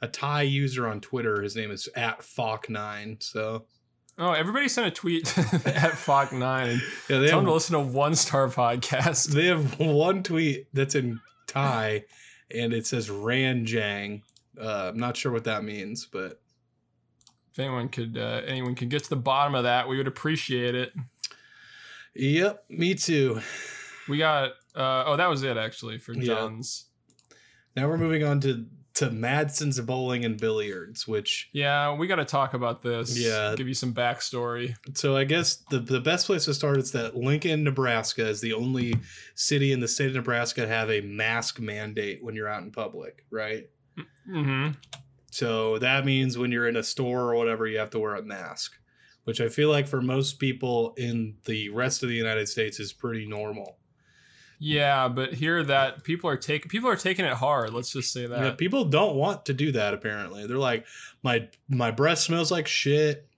[SPEAKER 1] a Thai user on Twitter, his name is at Fok Nine. So
[SPEAKER 2] Oh, everybody sent a tweet at Fok Nine.
[SPEAKER 1] yeah, they
[SPEAKER 2] Tell them to listen to One Star Podcast.
[SPEAKER 1] they have one tweet that's in Thai, and it says Ranjang. Uh, I'm not sure what that means, but
[SPEAKER 2] If anyone could, uh, anyone could get to the bottom of that, we would appreciate it.
[SPEAKER 1] Yep, me too.
[SPEAKER 2] We got. Uh, oh, that was it actually for
[SPEAKER 1] Yeah.
[SPEAKER 2] John's.
[SPEAKER 1] Now we're moving on to to Madsen's bowling and billiards, which
[SPEAKER 2] Yeah, we got to talk about this.
[SPEAKER 1] Yeah.
[SPEAKER 2] give you some backstory.
[SPEAKER 1] so I guess the the best place to start is that Lincoln, Nebraska is the only city in the state of Nebraska to have a mask mandate when you're out in public, right?
[SPEAKER 2] Mm-hmm.
[SPEAKER 1] So that means when you're in a store or whatever, you have to wear a mask, which I feel like for most people in the rest of the United States is pretty normal.
[SPEAKER 2] Yeah, but here that people are taking people are taking it hard. Let's just say that.
[SPEAKER 1] Yeah, people don't want to do that. Apparently, they're like, my my breath smells like shit.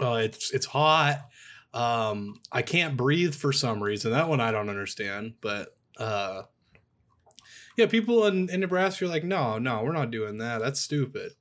[SPEAKER 1] Uh, it's it's hot. Um, I can't breathe for some reason. That one I don't understand. But uh, yeah, people in, in Nebraska are like, no, no, we're not doing that. That's stupid.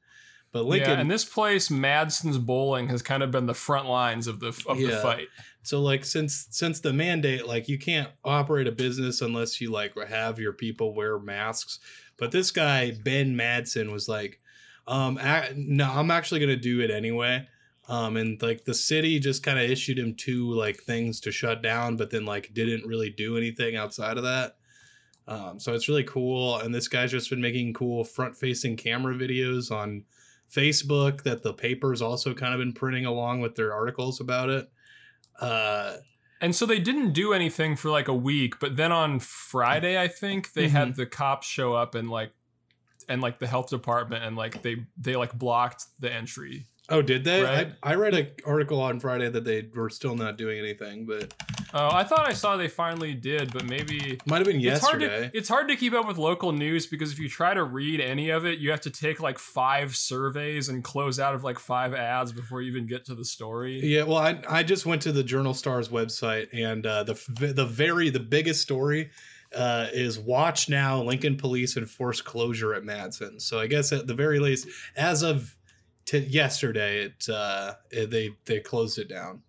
[SPEAKER 1] But Lincoln,
[SPEAKER 2] yeah, and this place, Madsen's Bowling, has kind of been the front lines of the of the fight.
[SPEAKER 1] so like since since the mandate, like you can't operate a business unless you like have your people wear masks. But this guy Ben Madsen was like, um, a- no, I'm actually gonna do it anyway. Um, and like the city just kind of issued him two like things to shut down, but then like didn't really do anything outside of that. Um, so it's really cool. And this guy's just been making cool front facing camera videos on Facebook that the papers also kind of been printing along with their articles about it. Uh,
[SPEAKER 2] And so they didn't do anything for like a week, but then on Friday, I think they had
[SPEAKER 1] Mm-hmm.
[SPEAKER 2] the cops show up and like and like the health department and like they they like blocked the entry.
[SPEAKER 1] oh, did they?
[SPEAKER 2] Right.
[SPEAKER 1] I, I read an article on Friday that they were still not doing anything, but
[SPEAKER 2] Oh, I thought I saw they finally did, but maybe
[SPEAKER 1] might have been
[SPEAKER 2] it's hard
[SPEAKER 1] yesterday.
[SPEAKER 2] to it's hard to keep up with local news because if you try to read any of it, you have to take like five surveys and close out of like five ads before you even get to the story.
[SPEAKER 1] Yeah, well, I I just went to the Journal Stars website, and uh, the the very the biggest story uh, is watch now Lincoln Police enforce closure at Madsen. So I guess at the very least, as of t- yesterday, it, uh, it they they closed it down.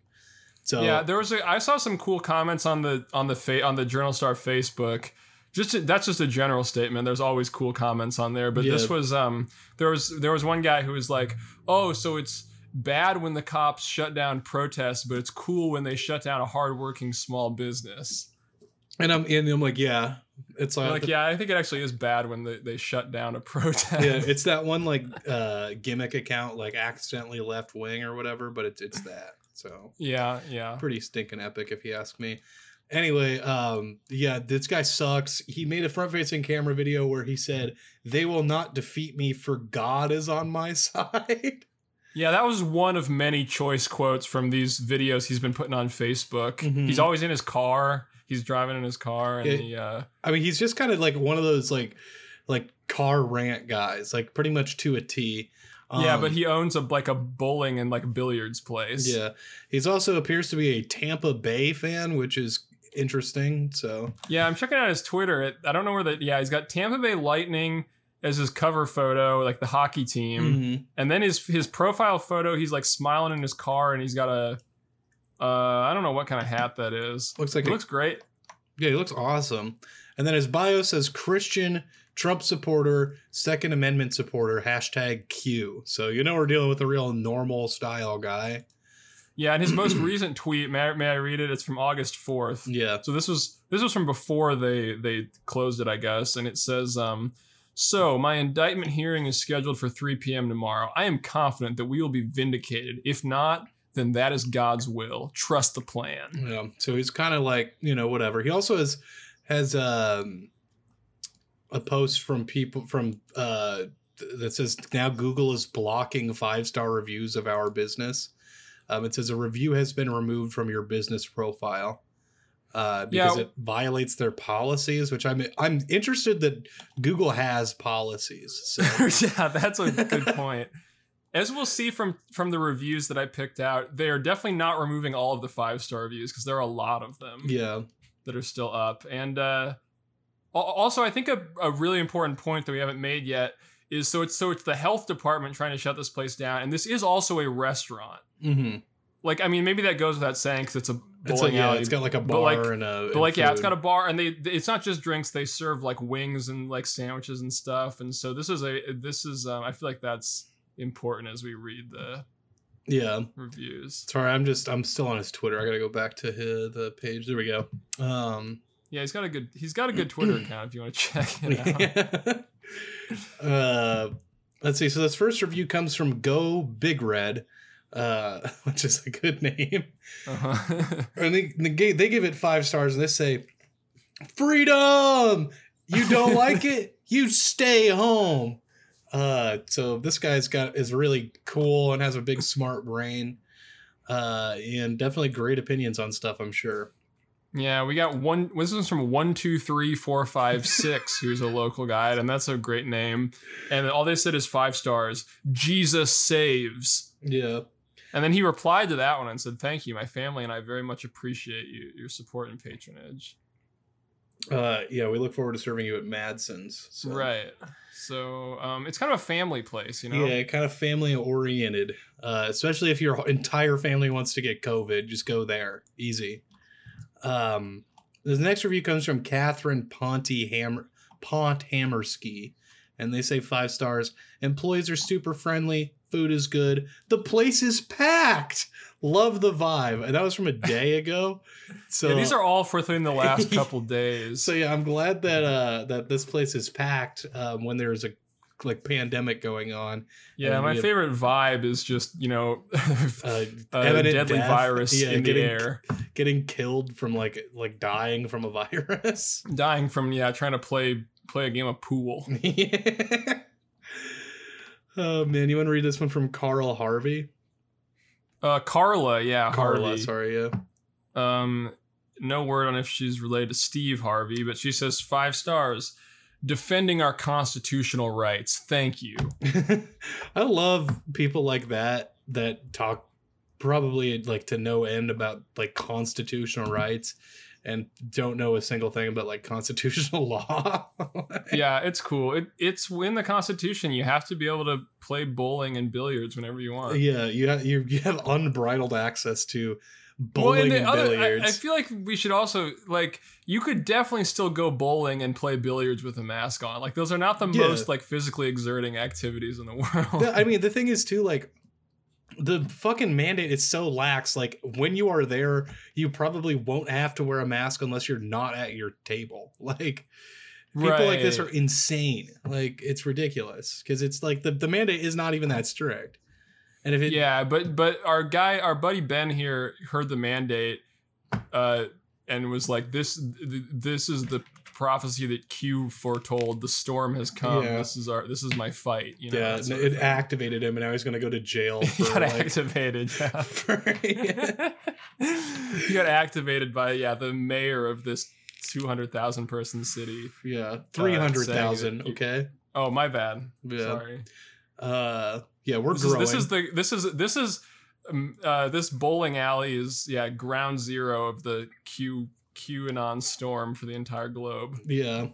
[SPEAKER 1] So
[SPEAKER 2] Yeah, there was a. I saw some cool comments on the on the fa- on the Journal Star Facebook. Just to- that's just a general statement. There's always cool comments on there, but this was um there was there was one guy who was like, oh, so it's bad when the cops shut down protests, but it's cool when they shut down a hardworking small business.
[SPEAKER 1] and I'm and I'm like, yeah, it's uh,
[SPEAKER 2] like, yeah, I think it actually is bad when they, they shut down a protest.
[SPEAKER 1] yeah, it's that one like uh, gimmick account, like accidentally left wing or whatever, but it's it's that. So
[SPEAKER 2] yeah, yeah.
[SPEAKER 1] pretty stinking epic if you ask me anyway um yeah this guy sucks he made a front facing camera video where he said they will not defeat me for god is on my side
[SPEAKER 2] Yeah, that was one of many choice quotes from these videos he's been putting on Facebook.
[SPEAKER 1] Mhm.
[SPEAKER 2] He's always in his car. He's driving in his car, and
[SPEAKER 1] Yeah.
[SPEAKER 2] he, uh,
[SPEAKER 1] i mean he's just kind of like one of those like like car rant guys like pretty much to a t
[SPEAKER 2] yeah,
[SPEAKER 1] Um,
[SPEAKER 2] but he owns a like a bowling and like billiards place.
[SPEAKER 1] yeah he's also appears to be a tampa bay fan which is interesting so
[SPEAKER 2] yeah. I'm checking out his Twitter. It, I don't know where the yeah. He's got Tampa Bay Lightning as his cover photo, like the hockey team,
[SPEAKER 1] Mhm.
[SPEAKER 2] and then his his profile photo. He's like smiling in his car, and he's got a uh, I don't know what kind of hat that is.
[SPEAKER 1] looks like
[SPEAKER 2] It
[SPEAKER 1] a
[SPEAKER 2] looks great.
[SPEAKER 1] Yeah, he looks awesome. And then his bio says Christian Trump supporter, Second Amendment supporter, hashtag Q. So you know we're dealing with a real normal style guy.
[SPEAKER 2] Yeah, and his most recent tweet, may I, may I read it? It's from August fourth.
[SPEAKER 1] Yeah.
[SPEAKER 2] So this was this was from before they they closed it, I guess, and it says, um, "So my indictment hearing is scheduled for 3 p.m. tomorrow. I am confident that we will be vindicated. If not, then that is God's will. Trust the plan."
[SPEAKER 1] Yeah. So he's kind of like, you know, whatever. He also has has um a post from people from uh that says now Google is blocking five star reviews of our business. Um, it says a review has been removed from your business profile uh, because
[SPEAKER 2] Yeah.
[SPEAKER 1] it violates their policies. Which I'm I'm interested that Google has policies. So
[SPEAKER 2] yeah, that's a good point. As we'll see from from the reviews that I picked out, they are definitely not removing all of the five star reviews because there are a lot of them.
[SPEAKER 1] yeah,
[SPEAKER 2] that are still up. And uh, also, I think a, a really important point that we haven't made yet is so it's so it's the health department trying to shut this place down, and this is also a restaurant.
[SPEAKER 1] hmm
[SPEAKER 2] Like, I mean, maybe that goes without saying because it's a
[SPEAKER 1] it's
[SPEAKER 2] bowling
[SPEAKER 1] like yeah,
[SPEAKER 2] alley.
[SPEAKER 1] it's got like a bar
[SPEAKER 2] like-
[SPEAKER 1] and a.
[SPEAKER 2] but like, yeah, it's got a bar, and they it's not just drinks; they serve like wings and like sandwiches and stuff. And so this is a this is um, I feel like that's important as we read the
[SPEAKER 1] yeah.
[SPEAKER 2] reviews.
[SPEAKER 1] Sorry, I'm just I'm still on his Twitter. I gotta go back to his, the page. There we go. Um,
[SPEAKER 2] Yeah, he's got a good he's got a good Twitter account if you want to check it out.
[SPEAKER 1] uh, let's see. So this first review comes from Go Big Red, uh, which is a good name.
[SPEAKER 2] Uh-huh.
[SPEAKER 1] And they they they give it five stars, and they say, "Freedom! You don't like it? You stay home." Uh, so this guy's got is really cool and has a big smart brain, uh, and definitely great opinions on stuff. I'm sure.
[SPEAKER 2] Yeah, we got one. This is from one two three four five six, who's a local guide, and that's a great name. And all they said is five stars. Jesus saves.
[SPEAKER 1] Yeah.
[SPEAKER 2] And then he replied to that one and said, "Thank you, my family and I very much appreciate you, your support and patronage."
[SPEAKER 1] Uh, yeah, we look forward to serving you at Madsen's. So.
[SPEAKER 2] Right. So um, it's kind of a family place, you know.
[SPEAKER 1] Yeah, kind of family oriented. Uh, especially if your entire family wants to get COVID, just go there. Easy. Um, the next review comes from Catherine Ponty Hammer Pont Hammerski, and they say five stars. Employees are super friendly. Food is good. The place is packed. Love the vibe. And that was from a day ago. So
[SPEAKER 2] yeah, these are all for within the last couple days.
[SPEAKER 1] So yeah, I'm glad that uh that this place is packed um, when there's a like pandemic going on.
[SPEAKER 2] Yeah, my
[SPEAKER 1] have-
[SPEAKER 2] favorite vibe is just you know
[SPEAKER 1] Uh,
[SPEAKER 2] a deadly
[SPEAKER 1] death.
[SPEAKER 2] virus
[SPEAKER 1] Yeah,
[SPEAKER 2] in the
[SPEAKER 1] getting-
[SPEAKER 2] air,
[SPEAKER 1] getting killed from like like dying from a virus.
[SPEAKER 2] dying from yeah trying to play play a game of pool.
[SPEAKER 1] Yeah. Oh man, you want to read this one from Carl Harvey?
[SPEAKER 2] Uh, Carla, yeah,
[SPEAKER 1] Carla,
[SPEAKER 2] Harvey.
[SPEAKER 1] sorry, yeah.
[SPEAKER 2] Um, no word on if she's related to Steve Harvey, but she says five stars. Defending our constitutional rights. Thank you.
[SPEAKER 1] I love people like that that talk probably like to no end about like constitutional rights and don't know a single thing about like constitutional law.
[SPEAKER 2] Yeah, it's cool. It, it's in the Constitution. You have to be able to play bowling and billiards whenever you want.
[SPEAKER 1] yeah, you have you, you have unbridled access to
[SPEAKER 2] Well,
[SPEAKER 1] bowling
[SPEAKER 2] and
[SPEAKER 1] and
[SPEAKER 2] other-
[SPEAKER 1] billiards.
[SPEAKER 2] I, I feel like we should also like you could definitely still go bowling and play billiards with a mask on. Like those are not the
[SPEAKER 1] Yeah.
[SPEAKER 2] most like physically exerting activities in the world.
[SPEAKER 1] I mean, the thing is too, like the fucking mandate is so lax. Like when you are there, you probably won't have to wear a mask unless you're not at your table. Like people like this are insane. Like it's ridiculous because it's like the the mandate is not even that strict. And if it,
[SPEAKER 2] yeah, but but our guy, our buddy Ben here heard the mandate, uh, and was like, "This th- this is the prophecy that Q foretold. The storm has come.
[SPEAKER 1] Yeah.
[SPEAKER 2] This is our this is my fight." You know,
[SPEAKER 1] yeah, it
[SPEAKER 2] thing.
[SPEAKER 1] activated him, and now he's gonna go to jail
[SPEAKER 2] he got
[SPEAKER 1] like.
[SPEAKER 2] activated. Yeah.
[SPEAKER 1] for-
[SPEAKER 2] he got activated by yeah the mayor of this two hundred thousand person city.
[SPEAKER 1] yeah, three hundred thousand.
[SPEAKER 2] saying
[SPEAKER 1] Okay.
[SPEAKER 2] Oh my bad.
[SPEAKER 1] Yeah.
[SPEAKER 2] Sorry.
[SPEAKER 1] Uh, yeah, we're
[SPEAKER 2] This is,
[SPEAKER 1] growing.
[SPEAKER 2] this is the this is this is um, uh, this bowling alley is yeah ground zero of the Q QAnon storm for the entire globe.
[SPEAKER 1] Yeah.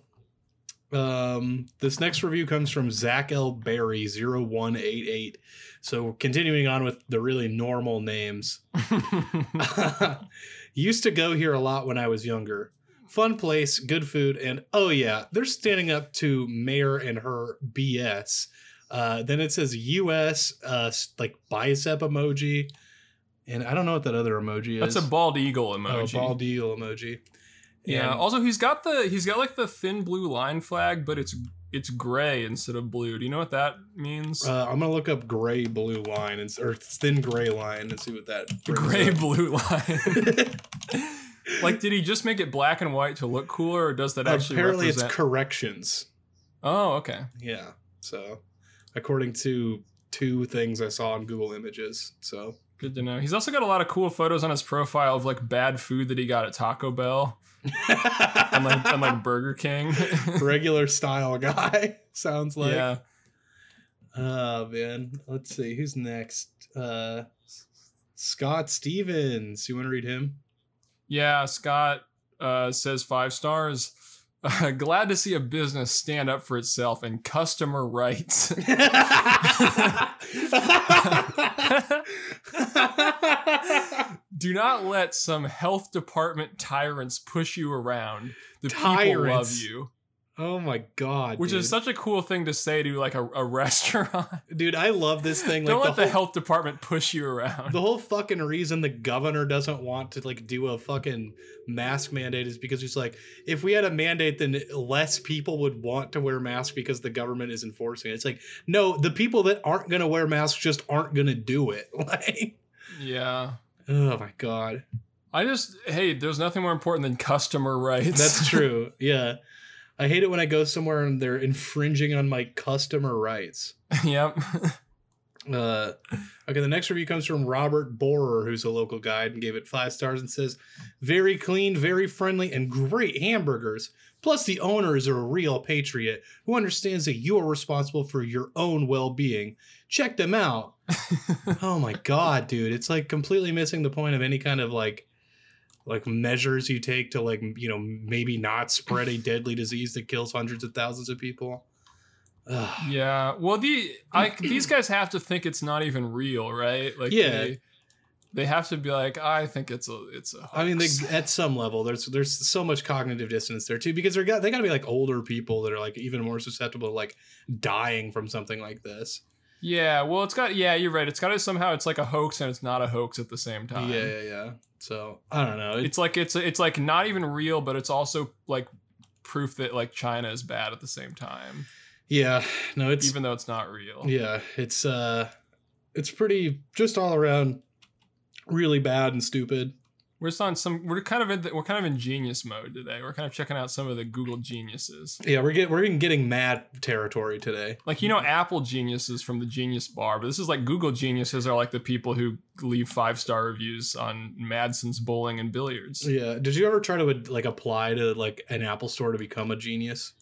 [SPEAKER 1] Um, this next review comes from Zach L. Barry 0188. So continuing on with the really normal names. Used to go here a lot when I was younger. Fun place, good food, and oh yeah, they're standing up to Mayor and her BS. Uh, then it says US, uh, like bicep emoji, and I don't know what that other emoji is.
[SPEAKER 2] That's a bald eagle emoji.
[SPEAKER 1] oh,
[SPEAKER 2] emoji.
[SPEAKER 1] bald eagle emoji.
[SPEAKER 2] yeah.
[SPEAKER 1] And-
[SPEAKER 2] Also, he's got the he's got like the thin blue line flag, but it's it's gray instead of blue. Do you know what that means?
[SPEAKER 1] Uh, I'm gonna look up gray blue line and or thin gray line and see what that
[SPEAKER 2] gray
[SPEAKER 1] up.
[SPEAKER 2] blue line. like, did he just make it black and white to look cooler, or does that actually
[SPEAKER 1] Apparently,
[SPEAKER 2] represent?
[SPEAKER 1] it's corrections.
[SPEAKER 2] oh, okay.
[SPEAKER 1] Yeah. So, according to two things I saw on Google Images. So,
[SPEAKER 2] Good to know. He's also got a lot of cool photos on his profile of like bad food that he got at Taco Bell and like, and like Burger King.
[SPEAKER 1] regular style guy sounds like.
[SPEAKER 2] yeah.
[SPEAKER 1] Oh man. Let's see who's next. Uh, Scott Stevens. You want to read him?
[SPEAKER 2] Yeah, Scott uh, says five stars. Uh, glad to see a business stand up for itself and customer rights. Do not let some health department tyrants push you around. The people love you,
[SPEAKER 1] oh my god.
[SPEAKER 2] which
[SPEAKER 1] dude.
[SPEAKER 2] is such a cool thing to say to like a, a restaurant.
[SPEAKER 1] dude. I love this thing. Like
[SPEAKER 2] Don't let
[SPEAKER 1] the
[SPEAKER 2] the, health department push you around.
[SPEAKER 1] the whole fucking reason the governor doesn't want to like do a fucking mask mandate is because he's like, if we had a mandate, then less people would want to wear masks because the government is enforcing it. It's like, no, the people that aren't gonna wear masks just aren't gonna do it. Like,
[SPEAKER 2] yeah.
[SPEAKER 1] oh my god,
[SPEAKER 2] I just hey, there's nothing more important than customer rights.
[SPEAKER 1] that's true. yeah, I hate it when I go somewhere and they're infringing on my customer rights.
[SPEAKER 2] yep.
[SPEAKER 1] Uh, okay, the next review comes from Robert Borer, who's a local guide and gave it five stars and says, "Very clean, very friendly, and great hamburgers. Plus, the owner is a real patriot who understands that you are responsible for your own well-being. Check them out." oh my god, dude, it's like completely missing the point of any kind of like, like measures you take to like you know maybe not spread a deadly disease that kills hundreds of thousands of people. Ugh.
[SPEAKER 2] Yeah. Well, the I, these guys have to think it's not even real, right? Like,
[SPEAKER 1] Yeah.
[SPEAKER 2] They, they have to be like, I think it's a, it's a.
[SPEAKER 1] I mean, they, at some level, there's there's so much cognitive dissonance there too, because they're got they got to be like older people that are like even more susceptible to like dying from something like this.
[SPEAKER 2] Yeah. Well, it's got. Yeah, you're right. It's got to somehow. It's like a hoax and it's not a hoax at the same time.
[SPEAKER 1] Yeah, yeah, yeah. So I don't know. It-
[SPEAKER 2] It's like it's it's like not even real, but it's also like proof that like China is bad at the same time,
[SPEAKER 1] yeah, no, it's
[SPEAKER 2] even though it's not real.
[SPEAKER 1] yeah, it's uh, it's pretty just all around really bad and stupid.
[SPEAKER 2] We're just on some. We're kind of in. The, we're kind of in genius mode today. We're kind of checking out some of the Google geniuses.
[SPEAKER 1] Yeah, we're getting we're even getting mad territory today.
[SPEAKER 2] Like you know, Apple geniuses from the Genius Bar, but this is like Google geniuses are like the people who leave five star reviews on Madsen's bowling and billiards.
[SPEAKER 1] Yeah. Did you ever try to like apply to like an Apple store to become a genius?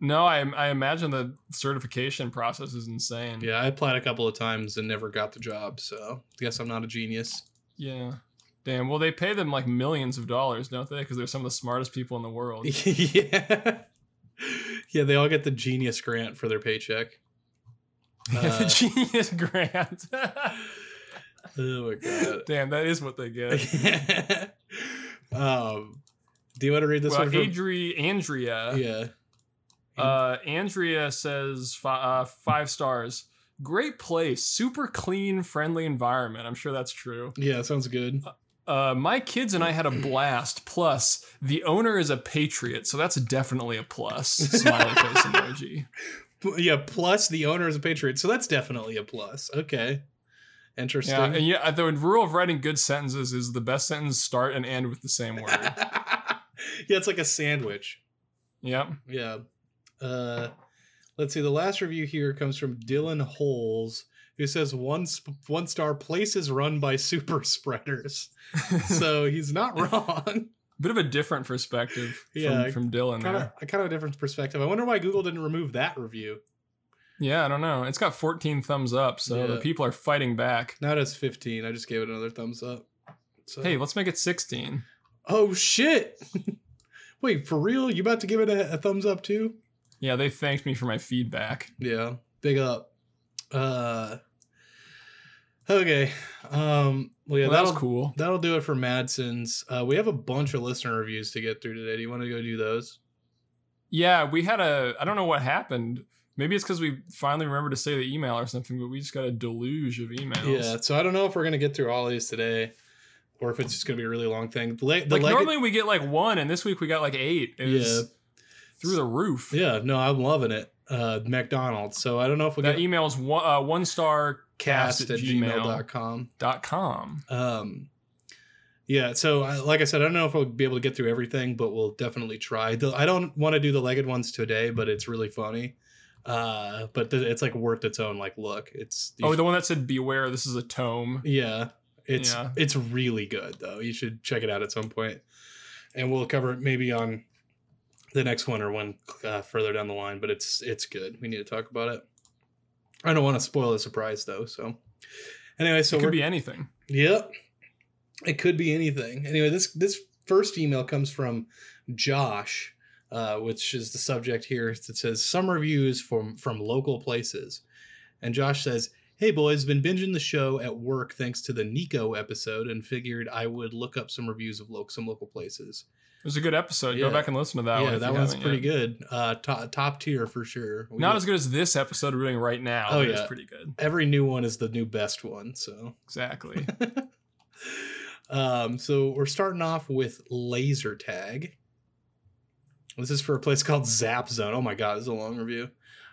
[SPEAKER 2] No, I I imagine the certification process is insane.
[SPEAKER 1] Yeah, I applied a couple of times and never got the job, so I guess I'm not a genius.
[SPEAKER 2] Yeah. Damn. Well, they pay them like millions of dollars, don't they? Because they're some of the smartest people in the world.
[SPEAKER 1] yeah. Yeah, they all get the genius grant for their paycheck.
[SPEAKER 2] the
[SPEAKER 1] Uh,
[SPEAKER 2] genius grant.
[SPEAKER 1] oh my god.
[SPEAKER 2] Damn, that is what they get.
[SPEAKER 1] um, do you want to read this
[SPEAKER 2] well,
[SPEAKER 1] one? From,
[SPEAKER 2] Adri Andrea.
[SPEAKER 1] yeah.
[SPEAKER 2] Uh, Andrea says fi- uh, five stars. Great place, super clean, friendly environment. I'm sure that's true.
[SPEAKER 1] Yeah, sounds good.
[SPEAKER 2] Uh, my kids and I had a blast. Plus, the owner is a patriot, so that's definitely a plus. Smiley face emoji.
[SPEAKER 1] Yeah, plus the owner is a patriot, so that's definitely a plus. Okay. Interesting.
[SPEAKER 2] Yeah, and yeah, the rule of writing good sentences is the best sentence start and end with the same word.
[SPEAKER 1] yeah, it's like a sandwich.
[SPEAKER 2] yep.
[SPEAKER 1] Yeah. Uh, let's see. The last review here comes from Dylan Holes, who says one sp- one star places run by super spreaders. So he's not wrong.
[SPEAKER 2] Bit of a different perspective from,
[SPEAKER 1] Yeah,
[SPEAKER 2] from Dylan
[SPEAKER 1] kind of
[SPEAKER 2] there.
[SPEAKER 1] a kind of a different perspective. I wonder why Google didn't remove that review.
[SPEAKER 2] Yeah, I don't know. It's got 14 thumbs up, so the people are fighting back.
[SPEAKER 1] Now it's 15. I just gave it another thumbs up. So.
[SPEAKER 2] Hey, let's make it 16.
[SPEAKER 1] Oh shit! Wait, for real? You about to give it a, a thumbs up too?
[SPEAKER 2] Yeah, they thanked me for my feedback.
[SPEAKER 1] Yeah, big up. Uh, okay. Um, well, yeah,
[SPEAKER 2] well, that cool.
[SPEAKER 1] that'll do it for Madsen's. Uh, we have a bunch of listener reviews to get through today. Do you want to go do those?
[SPEAKER 2] Yeah, we had a. I don't know what happened. Maybe it's because we finally remembered to say the email or something, but we just got a deluge of emails.
[SPEAKER 1] Yeah. So I don't know if we're gonna get through all these today, or if it's just gonna be a really long thing. The, the
[SPEAKER 2] Like
[SPEAKER 1] leg-
[SPEAKER 2] normally we get like one, and this week we got like eight. It was
[SPEAKER 1] Yeah.
[SPEAKER 2] through the roof.
[SPEAKER 1] yeah, no, I'm loving it. Uh, McDonald's. So I don't know if we
[SPEAKER 2] That
[SPEAKER 1] get
[SPEAKER 2] email is one, uh, one star
[SPEAKER 1] cast
[SPEAKER 2] cast
[SPEAKER 1] at gmail.com.
[SPEAKER 2] dot com.
[SPEAKER 1] Um, yeah, so I, like I said, I don't know if we'll be able to get through everything, but we'll definitely try. The, I don't want to do the legged ones today, but it's really funny. Uh, but th- it's like worth its own like look. It's
[SPEAKER 2] Oh,
[SPEAKER 1] should-
[SPEAKER 2] the one that said "Beware, this is a tome."
[SPEAKER 1] yeah, it's
[SPEAKER 2] Yeah.
[SPEAKER 1] it's really good though. You should check it out at some point, and we'll cover it maybe on the next one or one uh, further down the line. But it's it's good. We need to talk about it. I don't want to spoil the surprise though. So anyway, so
[SPEAKER 2] it could be anything.
[SPEAKER 1] Yep. It could be anything. Anyway, this this first email comes from Josh, uh, which is the subject here. It says some reviews from from local places, and Josh says, "Hey boys, been binging the show at work thanks to the Nico episode, and figured I would look up some reviews of lo- some local places.
[SPEAKER 2] It was a good episode.
[SPEAKER 1] Yeah.
[SPEAKER 2] Go back and listen to that one.
[SPEAKER 1] yeah, that one's pretty
[SPEAKER 2] yet.
[SPEAKER 1] good. Uh, top top tier for sure. We
[SPEAKER 2] Not as good as this episode we're doing right now.
[SPEAKER 1] Oh, yeah.
[SPEAKER 2] it's pretty good.
[SPEAKER 1] every new one is the new best one. So
[SPEAKER 2] Exactly.
[SPEAKER 1] um, so we're starting off with laser tag. This is for a place called Zap Zone. Oh my god, this is a long review.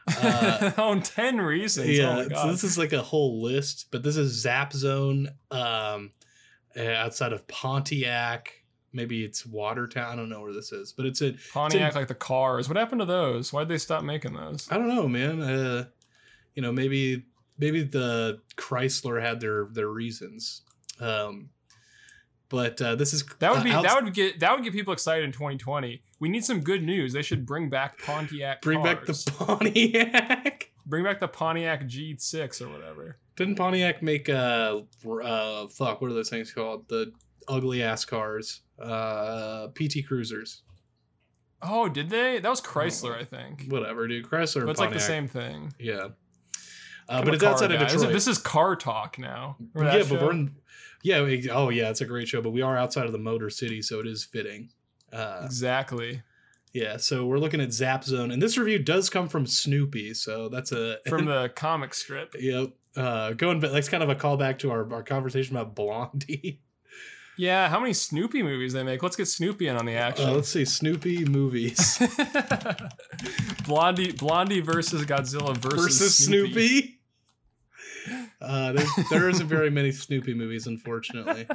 [SPEAKER 1] Uh,
[SPEAKER 2] On ten reasons.
[SPEAKER 1] yeah,
[SPEAKER 2] oh
[SPEAKER 1] so this is like a whole list, but this is Zap Zone um, uh, outside of Pontiac. Maybe it's Watertown. I don't know where this is, but it's in.
[SPEAKER 2] Pontiac, like the cars. What happened to those? Why'd they stop making those?
[SPEAKER 1] I don't know, man. Uh, you know, maybe maybe the Chrysler had their their reasons. Um, but uh, this is
[SPEAKER 2] That would be
[SPEAKER 1] uh, outs-
[SPEAKER 2] that would get that would get people excited in 2020. We need some good news. They should bring back Pontiac.
[SPEAKER 1] bring back the Pontiac.
[SPEAKER 2] bring back the Pontiac G6 or whatever.
[SPEAKER 1] Didn't Pontiac make uh uh fuck what are those things called the ugly ass cars. Uh, PT Cruisers.
[SPEAKER 2] Oh, did they? That was Chrysler, I think.
[SPEAKER 1] Whatever, dude. Chrysler.
[SPEAKER 2] But it's like the same thing.
[SPEAKER 1] Yeah. Uh, but it's outside of
[SPEAKER 2] guy. It-
[SPEAKER 1] Detroit.
[SPEAKER 2] this is car talk now.
[SPEAKER 1] Yeah, but
[SPEAKER 2] show?
[SPEAKER 1] we're in. Yeah. we- Oh, yeah. It's a great show, but we are outside of the Motor City, so it is fitting. Uh,
[SPEAKER 2] exactly
[SPEAKER 1] yeah. So we're looking at Zap Zone, and this review does come from Snoopy, so that's a
[SPEAKER 2] from the comic strip.
[SPEAKER 1] Yep. Uh, going back, that's kind of a callback to our, our conversation about Blondie.
[SPEAKER 2] Yeah, how many Snoopy movies they make? Let's get Snoopy in on the
[SPEAKER 1] Uh,
[SPEAKER 2] action.
[SPEAKER 1] let's see, Snoopy movies
[SPEAKER 2] Blondie, Blondie versus Godzilla versus,
[SPEAKER 1] versus Snoopy. Uh, there, there isn't very many Snoopy movies, unfortunately.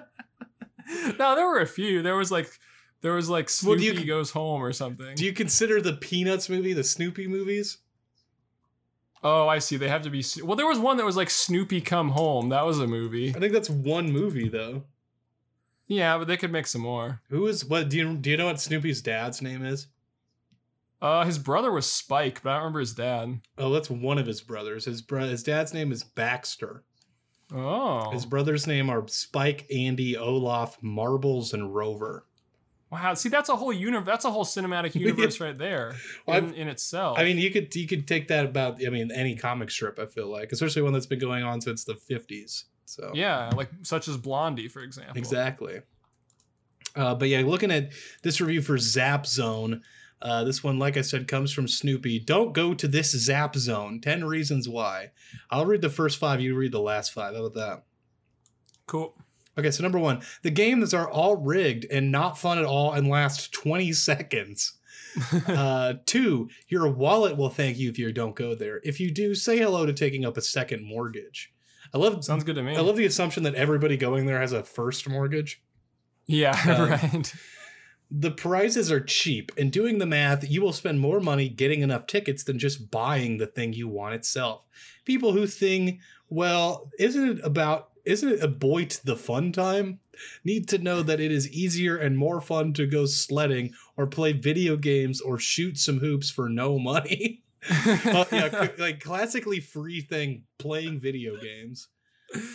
[SPEAKER 2] no, there were a few. There was like, there was like Snoopy
[SPEAKER 1] do you-
[SPEAKER 2] goes home or something.
[SPEAKER 1] Do you consider the Peanuts movie the Snoopy movies?
[SPEAKER 2] oh, I see. They have to be. Well, there was one that was like Snoopy come home. That was a movie.
[SPEAKER 1] I think that's one movie though.
[SPEAKER 2] Yeah, but they could make some more.
[SPEAKER 1] Who is what? Do you do you know what Snoopy's dad's name is?
[SPEAKER 2] Uh, his brother was Spike, but I don't remember his dad.
[SPEAKER 1] Oh, that's one of his brothers. His bro- his dad's name is Baxter.
[SPEAKER 2] Oh,
[SPEAKER 1] His brothers' name are Spike, Andy, Olaf, Marbles, and Rover.
[SPEAKER 2] wow. See, that's a whole universe. That's a whole cinematic universe right there
[SPEAKER 1] Well,
[SPEAKER 2] in, itself.
[SPEAKER 1] I mean, you could you could take that about I mean any comic strip. I feel like, especially one that's been going on since the fifties. So
[SPEAKER 2] yeah, like such as Blondie, for example.
[SPEAKER 1] exactly. Uh, but yeah, looking at this review for Zap Zone, uh, this one, like I said, comes from Snoopy. Don't go to this Zap Zone. Ten reasons why. I'll read the first five. You read the last five. How about that?
[SPEAKER 2] Cool.
[SPEAKER 1] Okay, so number one, the games are all rigged and not fun at all and last 20 seconds. uh, two, your wallet will thank you if you don't go there. If you do, say hello to taking up a second mortgage. I love
[SPEAKER 2] Sounds good to me.
[SPEAKER 1] I love the assumption that everybody going there has a first mortgage.
[SPEAKER 2] Yeah,
[SPEAKER 1] Um,
[SPEAKER 2] right.
[SPEAKER 1] The prizes are cheap, and doing the math, you will spend more money getting enough tickets than just buying the thing you want itself. People who think, well, isn't it about isn't it a boy to the fun time? Need to know that it is easier and more fun to go sledding or play video games or shoot some hoops for no money. yeah, like classically free thing, playing video games.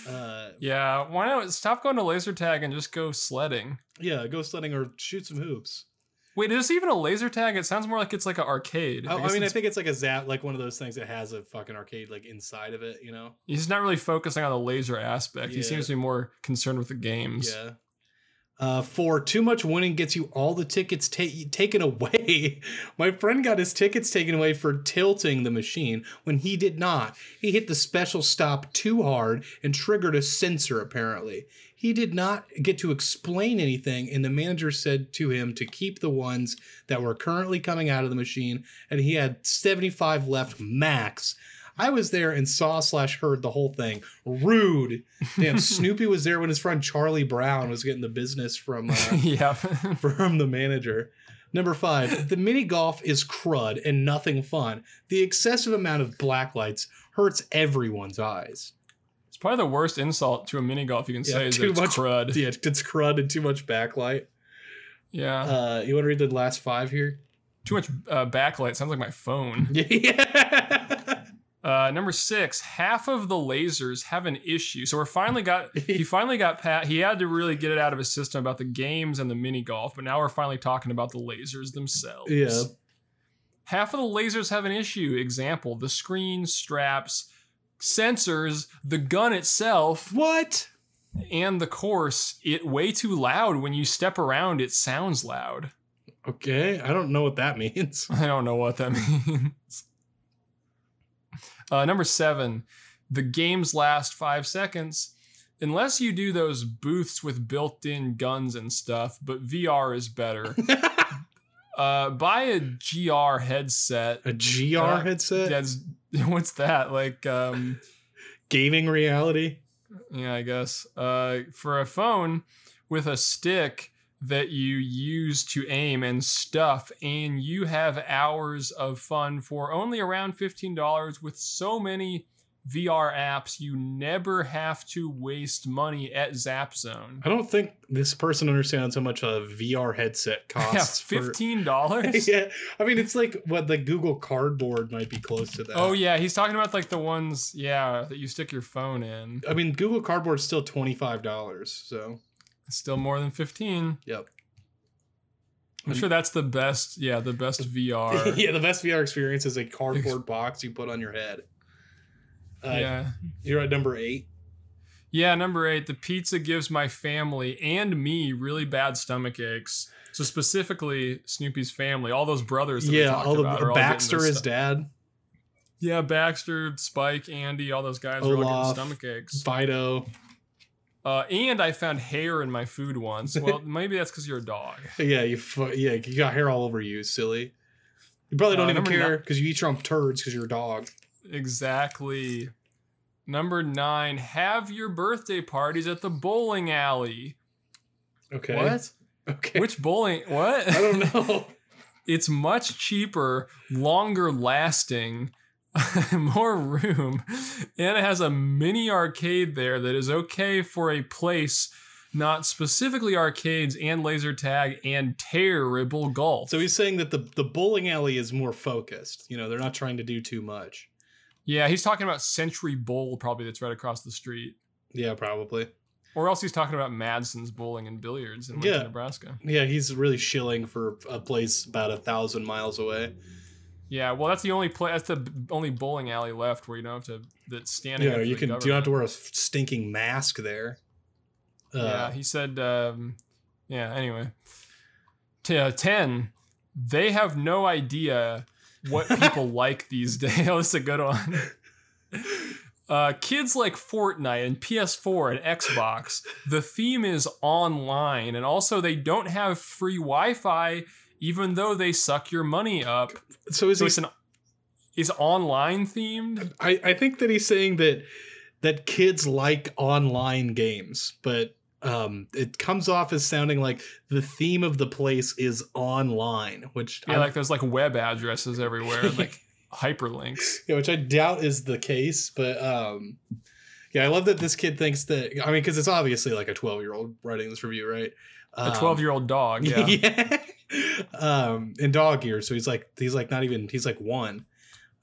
[SPEAKER 1] Uh,
[SPEAKER 2] yeah, why not stop going to laser tag and just go sledding?
[SPEAKER 1] yeah, go sledding or shoot some hoops.
[SPEAKER 2] Wait, is this even a laser tag? It sounds more like it's like an arcade.
[SPEAKER 1] I, I mean, I think it's like a zap, like one of those things that has a fucking arcade like inside of it, you know?
[SPEAKER 2] he's not really focusing on the laser aspect. He seems to be more concerned with the games.
[SPEAKER 1] Yeah. Uh, four, too much winning gets you all the tickets ta- taken away. My friend got his tickets taken away for tilting the machine when he did not. He hit the special stop too hard and triggered a sensor, apparently. He did not get to explain anything, and the manager said to him to keep the ones that were currently coming out of the machine, and he had 75 left max. I was there and saw slash heard the whole thing. Rude. Damn, Snoopy was there when his friend Charlie Brown was getting the business from uh,
[SPEAKER 2] yeah.
[SPEAKER 1] from the manager. Number five, the mini golf is crud and nothing fun. The excessive amount of black lights hurts everyone's eyes.
[SPEAKER 2] it's probably the worst insult to a mini golf you can
[SPEAKER 1] Yeah,
[SPEAKER 2] say is
[SPEAKER 1] too
[SPEAKER 2] that it's
[SPEAKER 1] much-
[SPEAKER 2] crud.
[SPEAKER 1] Yeah, it's crud and too much backlight.
[SPEAKER 2] Yeah.
[SPEAKER 1] Uh, you want to read the last five here?
[SPEAKER 2] Too much uh, backlight. Sounds like my phone.
[SPEAKER 1] Yeah.
[SPEAKER 2] Uh, number six, half of the lasers have an issue. So we're finally got he finally got pat. He had to really get it out of his system about the games and the mini golf, but now we're finally talking about the lasers themselves.
[SPEAKER 1] Yeah.
[SPEAKER 2] Half of the lasers have an issue. Example: the screen, straps, sensors, the gun itself,
[SPEAKER 1] what?
[SPEAKER 2] and the course. It way too loud. When you step around, it sounds loud.
[SPEAKER 1] Okay, I don't know what that means.
[SPEAKER 2] I don't know what that means. Uh, number seven, the games last five seconds. Unless you do those booths with built in guns and stuff, but VR is better. uh, buy a GR headset.
[SPEAKER 1] A GR
[SPEAKER 2] Uh,
[SPEAKER 1] headset?
[SPEAKER 2] That's what's that like? Um,
[SPEAKER 1] Gaming reality?
[SPEAKER 2] yeah, I guess uh, for a phone with a stick that you use to aim and stuff, and you have hours of fun for only around fifteen dollars with so many VR apps. You never have to waste money at Zap Zone.
[SPEAKER 1] I don't think this person understands how much a VR headset costs. for-
[SPEAKER 2] fifteen dollars.
[SPEAKER 1] yeah, I mean it's like what the Google Cardboard might be close to that.
[SPEAKER 2] Oh yeah, he's talking about like the ones, yeah, that you stick your phone in.
[SPEAKER 1] I mean Google Cardboard's still twenty five dollars. So
[SPEAKER 2] Still more than 15.
[SPEAKER 1] Yep.
[SPEAKER 2] I'm sure that's the best. Yeah, the best VR.
[SPEAKER 1] yeah, the best VR experience is a cardboard box you put on your head. Uh,
[SPEAKER 2] yeah.
[SPEAKER 1] You're at number eight.
[SPEAKER 2] Yeah, number eight. The pizza gives my family and me really bad stomach aches. So specifically, Snoopy's family, all those brothers. That
[SPEAKER 1] Yeah, all the
[SPEAKER 2] about all
[SPEAKER 1] Baxter,
[SPEAKER 2] their
[SPEAKER 1] his dad,
[SPEAKER 2] Yeah, Baxter, Spike, Andy, all those guys are all getting stomach aches.
[SPEAKER 1] Fido.
[SPEAKER 2] Uh, and I found hair in my food once. Well, maybe that's because you're a dog.
[SPEAKER 1] Yeah, you fu- yeah, you got hair all over you, silly. You probably don't
[SPEAKER 2] Uh,
[SPEAKER 1] even care because you eat your own turds because you're a dog.
[SPEAKER 2] Exactly. Number nine, have your birthday parties at the bowling alley.
[SPEAKER 1] Okay.
[SPEAKER 2] What?
[SPEAKER 1] Okay.
[SPEAKER 2] Which bowling? What?
[SPEAKER 1] I don't know.
[SPEAKER 2] it's much cheaper, longer lasting, more room, and it has a mini arcade there that is okay for a place not specifically arcades and laser tag and terrible golf.
[SPEAKER 1] so he's saying that the the bowling alley is more focused. You know, they're not trying to do too much.
[SPEAKER 2] yeah, he's talking about Century Bowl, probably that's right across the street.
[SPEAKER 1] Yeah, probably.
[SPEAKER 2] Or else he's talking about Madsen's Bowling and Billiards in Lincoln,
[SPEAKER 1] Yeah.
[SPEAKER 2] Nebraska.
[SPEAKER 1] Yeah, he's really shilling for a place about a thousand miles away.
[SPEAKER 2] Yeah, well, that's the only play. That's the only bowling alley left where you don't have to. That's standing.
[SPEAKER 1] Yeah, you can. You don't have to wear a stinking mask there. Uh,
[SPEAKER 2] yeah, he said. Um, yeah. Anyway, T- uh, ten. They have no idea what people like these days. Oh, this a good one. Uh, kids like Fortnite and PS4 and Xbox. The theme is online, and also they don't have free Wi-Fi, even though they suck your money up.
[SPEAKER 1] So is
[SPEAKER 2] So
[SPEAKER 1] he?
[SPEAKER 2] it's an is online themed.
[SPEAKER 1] I, I think that he's saying that that kids like online games, but um, it comes off as sounding like the theme of the place is online, which
[SPEAKER 2] Yeah,
[SPEAKER 1] I,
[SPEAKER 2] like there's like web addresses everywhere, and, like hyperlinks.
[SPEAKER 1] yeah, which I doubt is the case. But um, yeah, I love that this kid thinks that. I mean, because it's obviously like a twelve year old writing this review, right?
[SPEAKER 2] A 12 year old dog. Yeah.
[SPEAKER 1] yeah. Um, in dog years, so he's like he's like not even he's like one.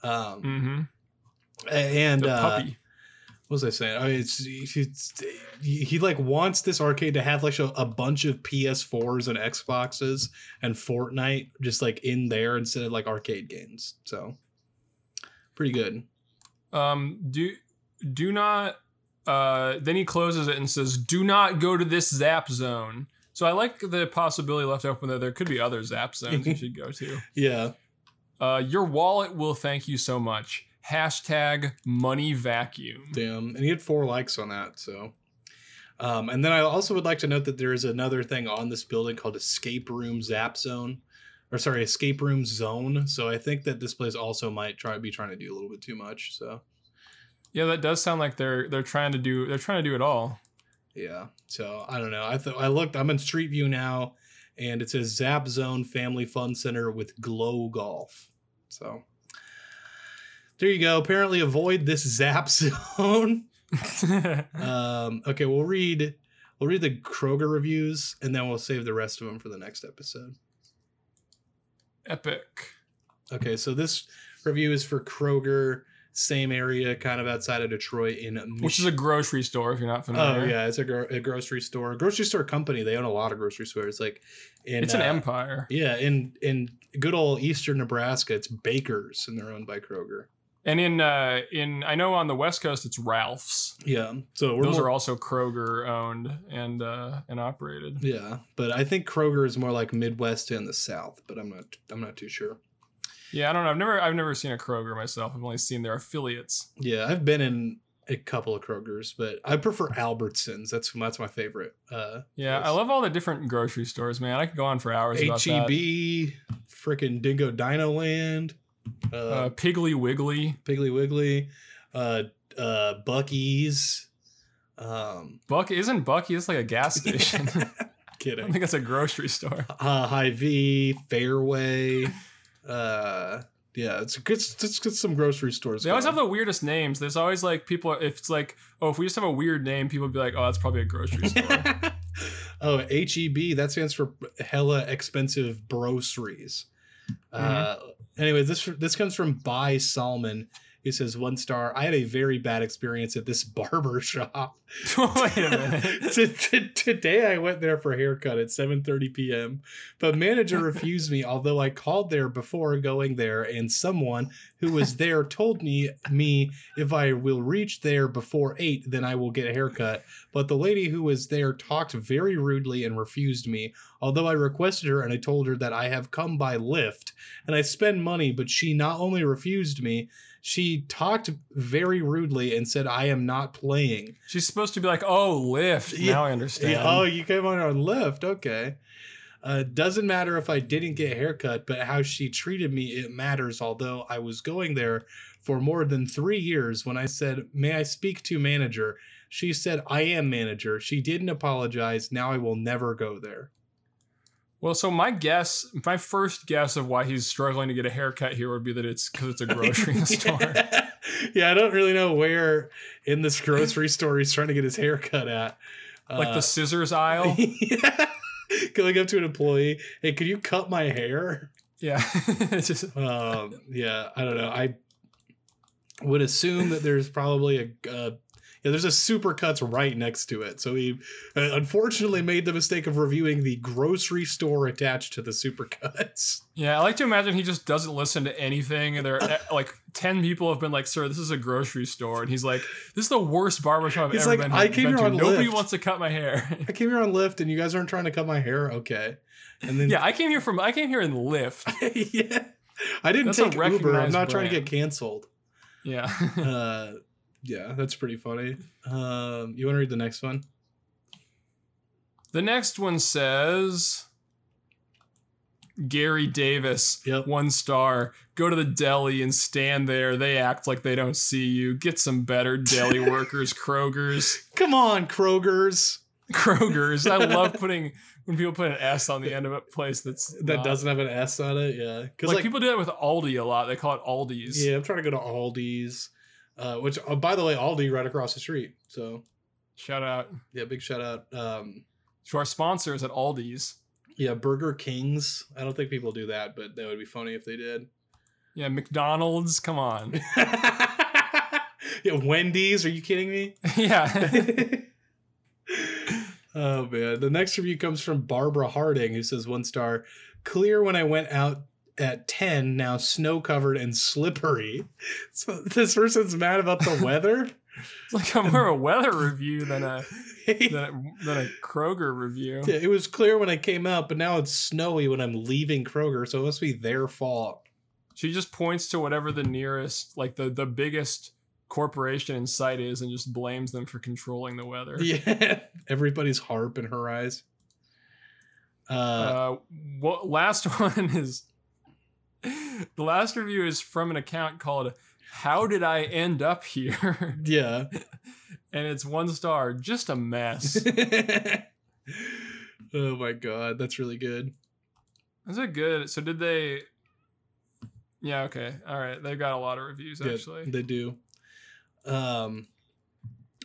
[SPEAKER 1] Um,
[SPEAKER 2] Mm-hmm.
[SPEAKER 1] and uh,
[SPEAKER 2] puppy.
[SPEAKER 1] what was I saying? I mean, it's, it's he, he like wants this arcade to have like a, a bunch of PS4s and Xboxes and Fortnite just like in there instead of like arcade games. So pretty good.
[SPEAKER 2] Um, do do not. Uh, then he closes it and says, "Do not go to this zap zone." So I like the possibility left open that there could be other zap zones you should go to.
[SPEAKER 1] Yeah.
[SPEAKER 2] Uh, your wallet will thank you so much. Hashtag money vacuum.
[SPEAKER 1] Damn. And he had four likes on that. So. Um, and then I also would like to note that there is another thing on this building called Escape Room Zap Zone, or sorry, Escape Room Zone. So I think that this place also might try be trying to do a little bit too much. So
[SPEAKER 2] Yeah, that does sound like they're they're trying to do they're trying to do it all.
[SPEAKER 1] Yeah. So I don't know. I thought I looked. I'm in Street View now, and it says Zap Zone Family Fun Center with Glow Golf. So there you go. Apparently, avoid this Zap Zone. um, okay, we'll read. We'll read the Kroger reviews, and then we'll save the rest of them for the next episode.
[SPEAKER 2] Epic.
[SPEAKER 1] Okay, so this review is for Kroger, same area, kind of outside of Detroit, in
[SPEAKER 2] Which is a grocery store if you're not familiar.
[SPEAKER 1] Oh yeah, it's a, gro- a grocery store, a grocery store company. They own a lot of grocery stores. Like, in,
[SPEAKER 2] It's an
[SPEAKER 1] uh,
[SPEAKER 2] empire.
[SPEAKER 1] Yeah, in in good old eastern Nebraska, it's Baker's, and they're owned by Kroger.
[SPEAKER 2] And in uh in I know on the West Coast it's Ralph's.
[SPEAKER 1] Yeah, so
[SPEAKER 2] Those
[SPEAKER 1] more,
[SPEAKER 2] are also Kroger owned and uh and operated.
[SPEAKER 1] yeah, but I think Kroger is more like Midwest and the South, but I'm not I'm not too sure.
[SPEAKER 2] Yeah, I don't know. I've never I've never seen a Kroger myself. I've only seen their affiliates.
[SPEAKER 1] Yeah, I've been in a couple of Krogers, but I prefer Albertsons. That's that's my favorite. Uh,
[SPEAKER 2] Yeah,
[SPEAKER 1] Yes.
[SPEAKER 2] I love all the different grocery stores, man. I could go on for hours about.
[SPEAKER 1] HEB, freaking Dingo Dino Land, uh,
[SPEAKER 2] Uh, Piggly Wiggly,
[SPEAKER 1] Piggly Wiggly, uh, uh, Buc-ee's. Um,
[SPEAKER 2] Buck isn't Bucky. It's like a gas station.
[SPEAKER 1] Kidding.
[SPEAKER 2] I think it's a grocery store.
[SPEAKER 1] Uh, Hy-Vee, Fairway. Uh, yeah, it's good. Let's get some grocery stores.
[SPEAKER 2] They always have the weirdest names. There's always like people. If it's like, oh, if we just have a weird name, people would be like, oh, that's probably a grocery store.
[SPEAKER 1] oh, HEB. That stands for hella expensive groceries. Uh, anyway, this this comes from By Salmon. He says one star. I had a very bad experience at this barber shop.
[SPEAKER 2] Wait a minute.
[SPEAKER 1] T- t- today I went there for a haircut at 7:30 p.m. But manager refused me although I called there before going there and someone who was there told me me if I will reach there before 8 then I will get a haircut. But the lady who was there talked very rudely and refused me. Although I requested her and I told her that I have come by Lyft and I spend money but she not only refused me she talked very rudely and said I am not playing.
[SPEAKER 2] She's supposed to be like, "Oh, lift."
[SPEAKER 1] Yeah.
[SPEAKER 2] Now I understand.
[SPEAKER 1] Yeah, oh, you came on on Lyft. Okay. Uh, doesn't matter if I didn't get a haircut, but how she treated me, it matters. Although I was going there for more than three years, when I said, May I speak to manager? She said, I am manager. She didn't apologize. Now I will never go there.
[SPEAKER 2] Well, so my guess, my first guess of why he's struggling to get a haircut here would be that it's because it's a grocery store.
[SPEAKER 1] yeah, I don't really know where in this grocery store he's trying to get his haircut at.
[SPEAKER 2] Like
[SPEAKER 1] Uh,
[SPEAKER 2] the scissors aisle.
[SPEAKER 1] yeah. Going up to an employee, hey, could you cut my hair?
[SPEAKER 2] yeah. It's just-
[SPEAKER 1] um yeah i don't know i would assume that there's probably a uh, yeah there's a supercuts right next to it so he uh, unfortunately made the mistake of reviewing the grocery store attached to the supercuts
[SPEAKER 2] yeah, I like to imagine he just doesn't listen to anything. And there, are, like ten people have been like, "Sir, this is a grocery store," and he's like, "This is the worst barbershop I've
[SPEAKER 1] He's
[SPEAKER 2] ever
[SPEAKER 1] like,
[SPEAKER 2] been,
[SPEAKER 1] "I came
[SPEAKER 2] been
[SPEAKER 1] here
[SPEAKER 2] to.
[SPEAKER 1] on
[SPEAKER 2] Nobody
[SPEAKER 1] Lyft."
[SPEAKER 2] wants to cut my hair."
[SPEAKER 1] i came here on lyft and you guys aren't trying to cut my hair okay and then
[SPEAKER 2] yeah, I came here from. I came here in Lyft.
[SPEAKER 1] yeah i didn't
[SPEAKER 2] That's
[SPEAKER 1] take uber i'm not trying to get canceled
[SPEAKER 2] Yeah.
[SPEAKER 1] uh yeah that's pretty funny um you want to read the next one
[SPEAKER 2] The next one says Gary Davis,
[SPEAKER 1] Yep.
[SPEAKER 2] one star. Go to the deli and stand there. They act like they don't see you. Get some better deli workers, Kroger's.
[SPEAKER 1] come on kroger's
[SPEAKER 2] Kroger's. I love putting when people put an S on the end of a place that's
[SPEAKER 1] that
[SPEAKER 2] not-
[SPEAKER 1] doesn't have an S on it. Yeah, because
[SPEAKER 2] like,
[SPEAKER 1] like,
[SPEAKER 2] people do that with Aldi a lot. They call it Aldi's.
[SPEAKER 1] yeah, I'm trying to go to Aldi's, uh, which oh, by the way, Aldi right across the street. So
[SPEAKER 2] Shout out
[SPEAKER 1] yeah, big shout out. Um,
[SPEAKER 2] to our sponsors at Aldi's.
[SPEAKER 1] yeah, Burger Kings. I don't think people do that, but that would be funny if they did.
[SPEAKER 2] Yeah, McDonald's. Come on.
[SPEAKER 1] yeah, Wendy's. Are you kidding me?
[SPEAKER 2] yeah.
[SPEAKER 1] oh man, the next review comes from Barbara Harding, who says one star. Clear when I went out at 10 now snow covered and slippery so this person's mad about the weather
[SPEAKER 2] It's like a more a weather review than a than a, than a Kroger review.
[SPEAKER 1] Yeah, it was clear when I came out, but now it's snowy when I'm leaving Kroger, so it must be their fault.
[SPEAKER 2] She just points to whatever the nearest, like the the biggest corporation in sight is, and just blames them for controlling the weather.
[SPEAKER 1] Yeah, everybody's harp in her eyes. Uh,
[SPEAKER 2] Uh, what last one is the last review is from an account called "How Did I End Up Here?"
[SPEAKER 1] yeah.
[SPEAKER 2] and it's one star, just a mess.
[SPEAKER 1] oh my god, that's really good.
[SPEAKER 2] Is it good? So did they? Yeah. Okay. All right. They've got a lot of reviews
[SPEAKER 1] Yeah,
[SPEAKER 2] actually.
[SPEAKER 1] they do. Um,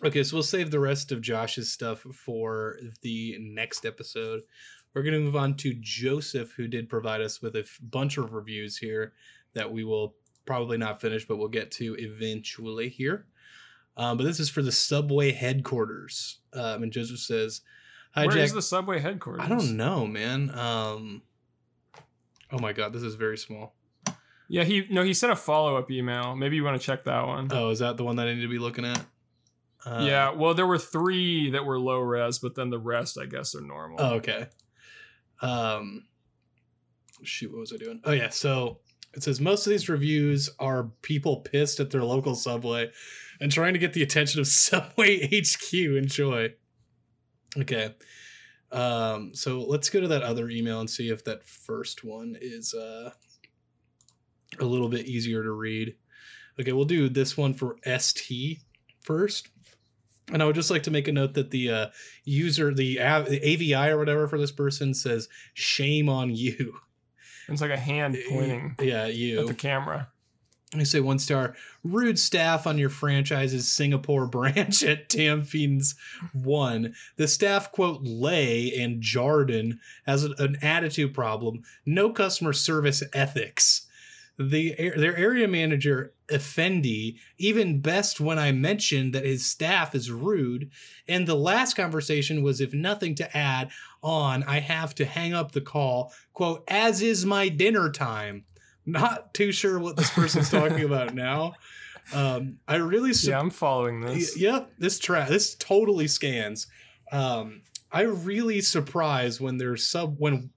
[SPEAKER 1] okay, so we'll save the rest of Josh's stuff for the next episode. We're going to move on to Joseph, who did provide us with a f- bunch of reviews here that we will probably not finish, but we'll get to eventually here. Um, but this is for the subway headquarters. Um, and Joseph says, Hi,
[SPEAKER 2] Where
[SPEAKER 1] Jack.
[SPEAKER 2] is the subway headquarters?
[SPEAKER 1] I don't know, man. Um, oh my God, this is very small.
[SPEAKER 2] Yeah, he no, he sent a follow up email. Maybe you want to check that one.
[SPEAKER 1] Oh, is that the one that I need to be looking at? Uh,
[SPEAKER 2] yeah, well, there were three that were low res, but then the rest, I guess, are normal.
[SPEAKER 1] Oh, okay. Um, shoot, what was I doing? Oh yeah, so it says most of these reviews are people pissed at their local subway and trying to get the attention of Subway HQ. Enjoy. Okay. Um, so let's go to that other email and see if that first one is uh a little bit easier to read. Okay, we'll do this one for ST first. And I would just like to make a note that the uh, user, the, AVI or whatever for this person says, shame on you.
[SPEAKER 2] It's like a hand pointing
[SPEAKER 1] Yeah, you.
[SPEAKER 2] at the camera.
[SPEAKER 1] I say one star. Rude staff on your franchise's Singapore branch at Tampines One. The staff quote Lay and Jarden has an, an attitude problem. No customer service ethics. the their area manager Effendi even best when I mentioned that his staff is rude. And the last conversation was if nothing to add on, I have to hang up the call. Quote, as is my dinner time. Not too sure what this person's talking about now. Um, I really su-
[SPEAKER 2] Yeah, I'm following this.
[SPEAKER 1] Yep, this track this totally scans. Um, I really surprised when there's sub when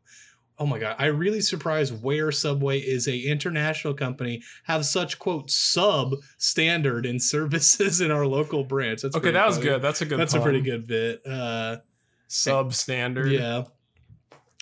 [SPEAKER 1] oh my god, I really surprised where Subway is a international company have such quote sub standard in services in our local branch. That's
[SPEAKER 2] Okay, that was
[SPEAKER 1] funny.
[SPEAKER 2] good. That's a good.
[SPEAKER 1] That's a pretty good bit. Uh,
[SPEAKER 2] standard.
[SPEAKER 1] yeah.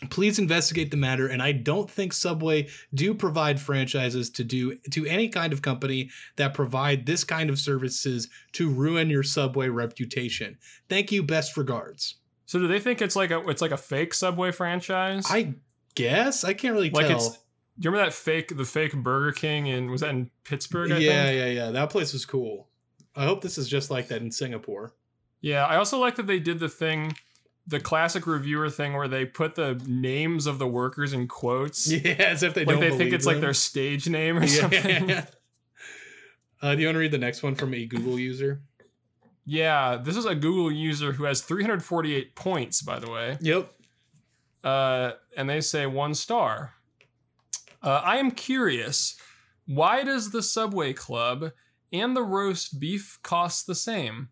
[SPEAKER 1] Please investigate the matter, and I don't think Subway do provide franchises to do to any kind of company that provide this kind of services to ruin your Subway reputation. Thank you. Best regards.
[SPEAKER 2] So do they think it's like a it's like a fake Subway franchise?
[SPEAKER 1] I guess I can't really
[SPEAKER 2] like
[SPEAKER 1] tell.
[SPEAKER 2] it's. You remember that fake the fake Burger King and was that in Pittsburgh? I
[SPEAKER 1] yeah,
[SPEAKER 2] think?
[SPEAKER 1] yeah, yeah. That place was cool. I hope this is just like that in Singapore.
[SPEAKER 2] Yeah, I also like that they did the thing, the classic reviewer thing where they put the names of the workers in quotes.
[SPEAKER 1] Yeah, as if they
[SPEAKER 2] like
[SPEAKER 1] don't.
[SPEAKER 2] they think it's like their stage name or
[SPEAKER 1] Yeah.
[SPEAKER 2] something.
[SPEAKER 1] Uh, do you want to read the next one from a Google user?
[SPEAKER 2] Yeah, this is a Google user who has 348 points, by the way.
[SPEAKER 1] Yep.
[SPEAKER 2] Uh, and they say one star. Uh, I am curious, why does the Subway Club and the roast beef cost the same?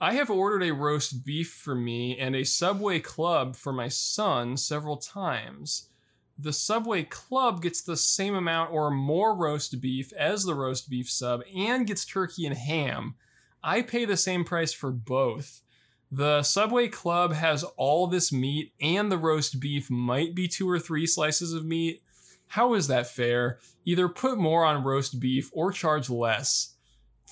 [SPEAKER 2] I have ordered a roast beef for me and a Subway Club for my son several times. The Subway Club gets the same amount or more roast beef as the roast beef sub and gets turkey and ham. I pay the same price for both. The Subway Club has all this meat, and the roast beef might be two or three slices of meat. How is that fair? Either put more on roast beef or charge less.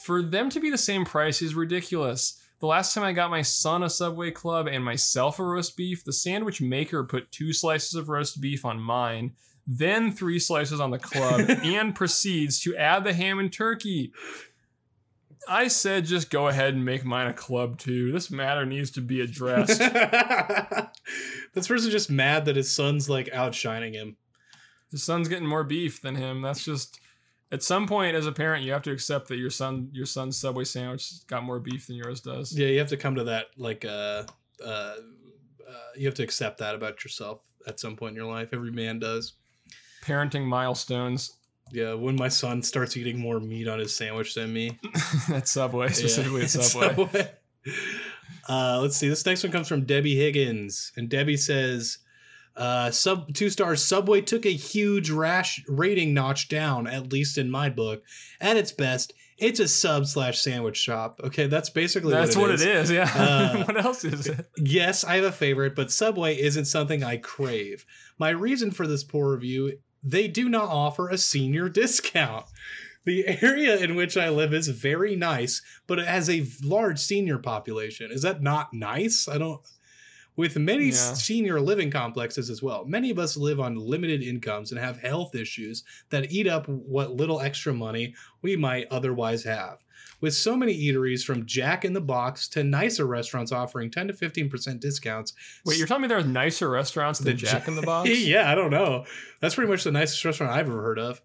[SPEAKER 2] For them to be the same price is ridiculous. The last time I got my son a Subway Club and myself a roast beef, the sandwich maker put two slices of roast beef on mine, then three slices on the club, and proceeds to add the ham and turkey. I said just go ahead and make mine a club too. This matter needs to be addressed.
[SPEAKER 1] this person's just mad that his son's like outshining him.
[SPEAKER 2] His son's getting more beef than him. That's just at some point as a parent you have to accept that your son your son's Subway sandwich got more beef than yours does.
[SPEAKER 1] Yeah, you have to come to that like uh uh, uh you have to accept that about yourself at some point in your life. Every man does.
[SPEAKER 2] Parenting milestones
[SPEAKER 1] Yeah, when my son starts eating more meat on his sandwich than me.
[SPEAKER 2] at Subway, specifically
[SPEAKER 1] Yeah,
[SPEAKER 2] at Subway.
[SPEAKER 1] Uh, let's see. This next one comes from Debbie Higgins, and Debbie says, uh, "Sub two stars. Subway took a huge rash rating notch down, at least in my book. At its best, it's a sub slash sandwich shop. Okay, that's basically
[SPEAKER 2] That's
[SPEAKER 1] what
[SPEAKER 2] what it is, yeah.
[SPEAKER 1] Uh,
[SPEAKER 2] what else is it?
[SPEAKER 1] Yes, I have a favorite, but Subway isn't something I crave. My reason for this poor review they do not offer a senior discount. The area in which I live is very nice, but it has a large senior population. Is that not nice? I don't. With many
[SPEAKER 2] Yeah.
[SPEAKER 1] senior living complexes as well, many of us live on limited incomes and have health issues that eat up what little extra money we might otherwise have. With so many eateries from Jack in the Box to nicer restaurants offering 10 to 15% discounts.
[SPEAKER 2] Wait, you're telling me there are nicer restaurants than Jack in the Box?
[SPEAKER 1] yeah, I don't know. That's pretty much the nicest restaurant I've ever heard of.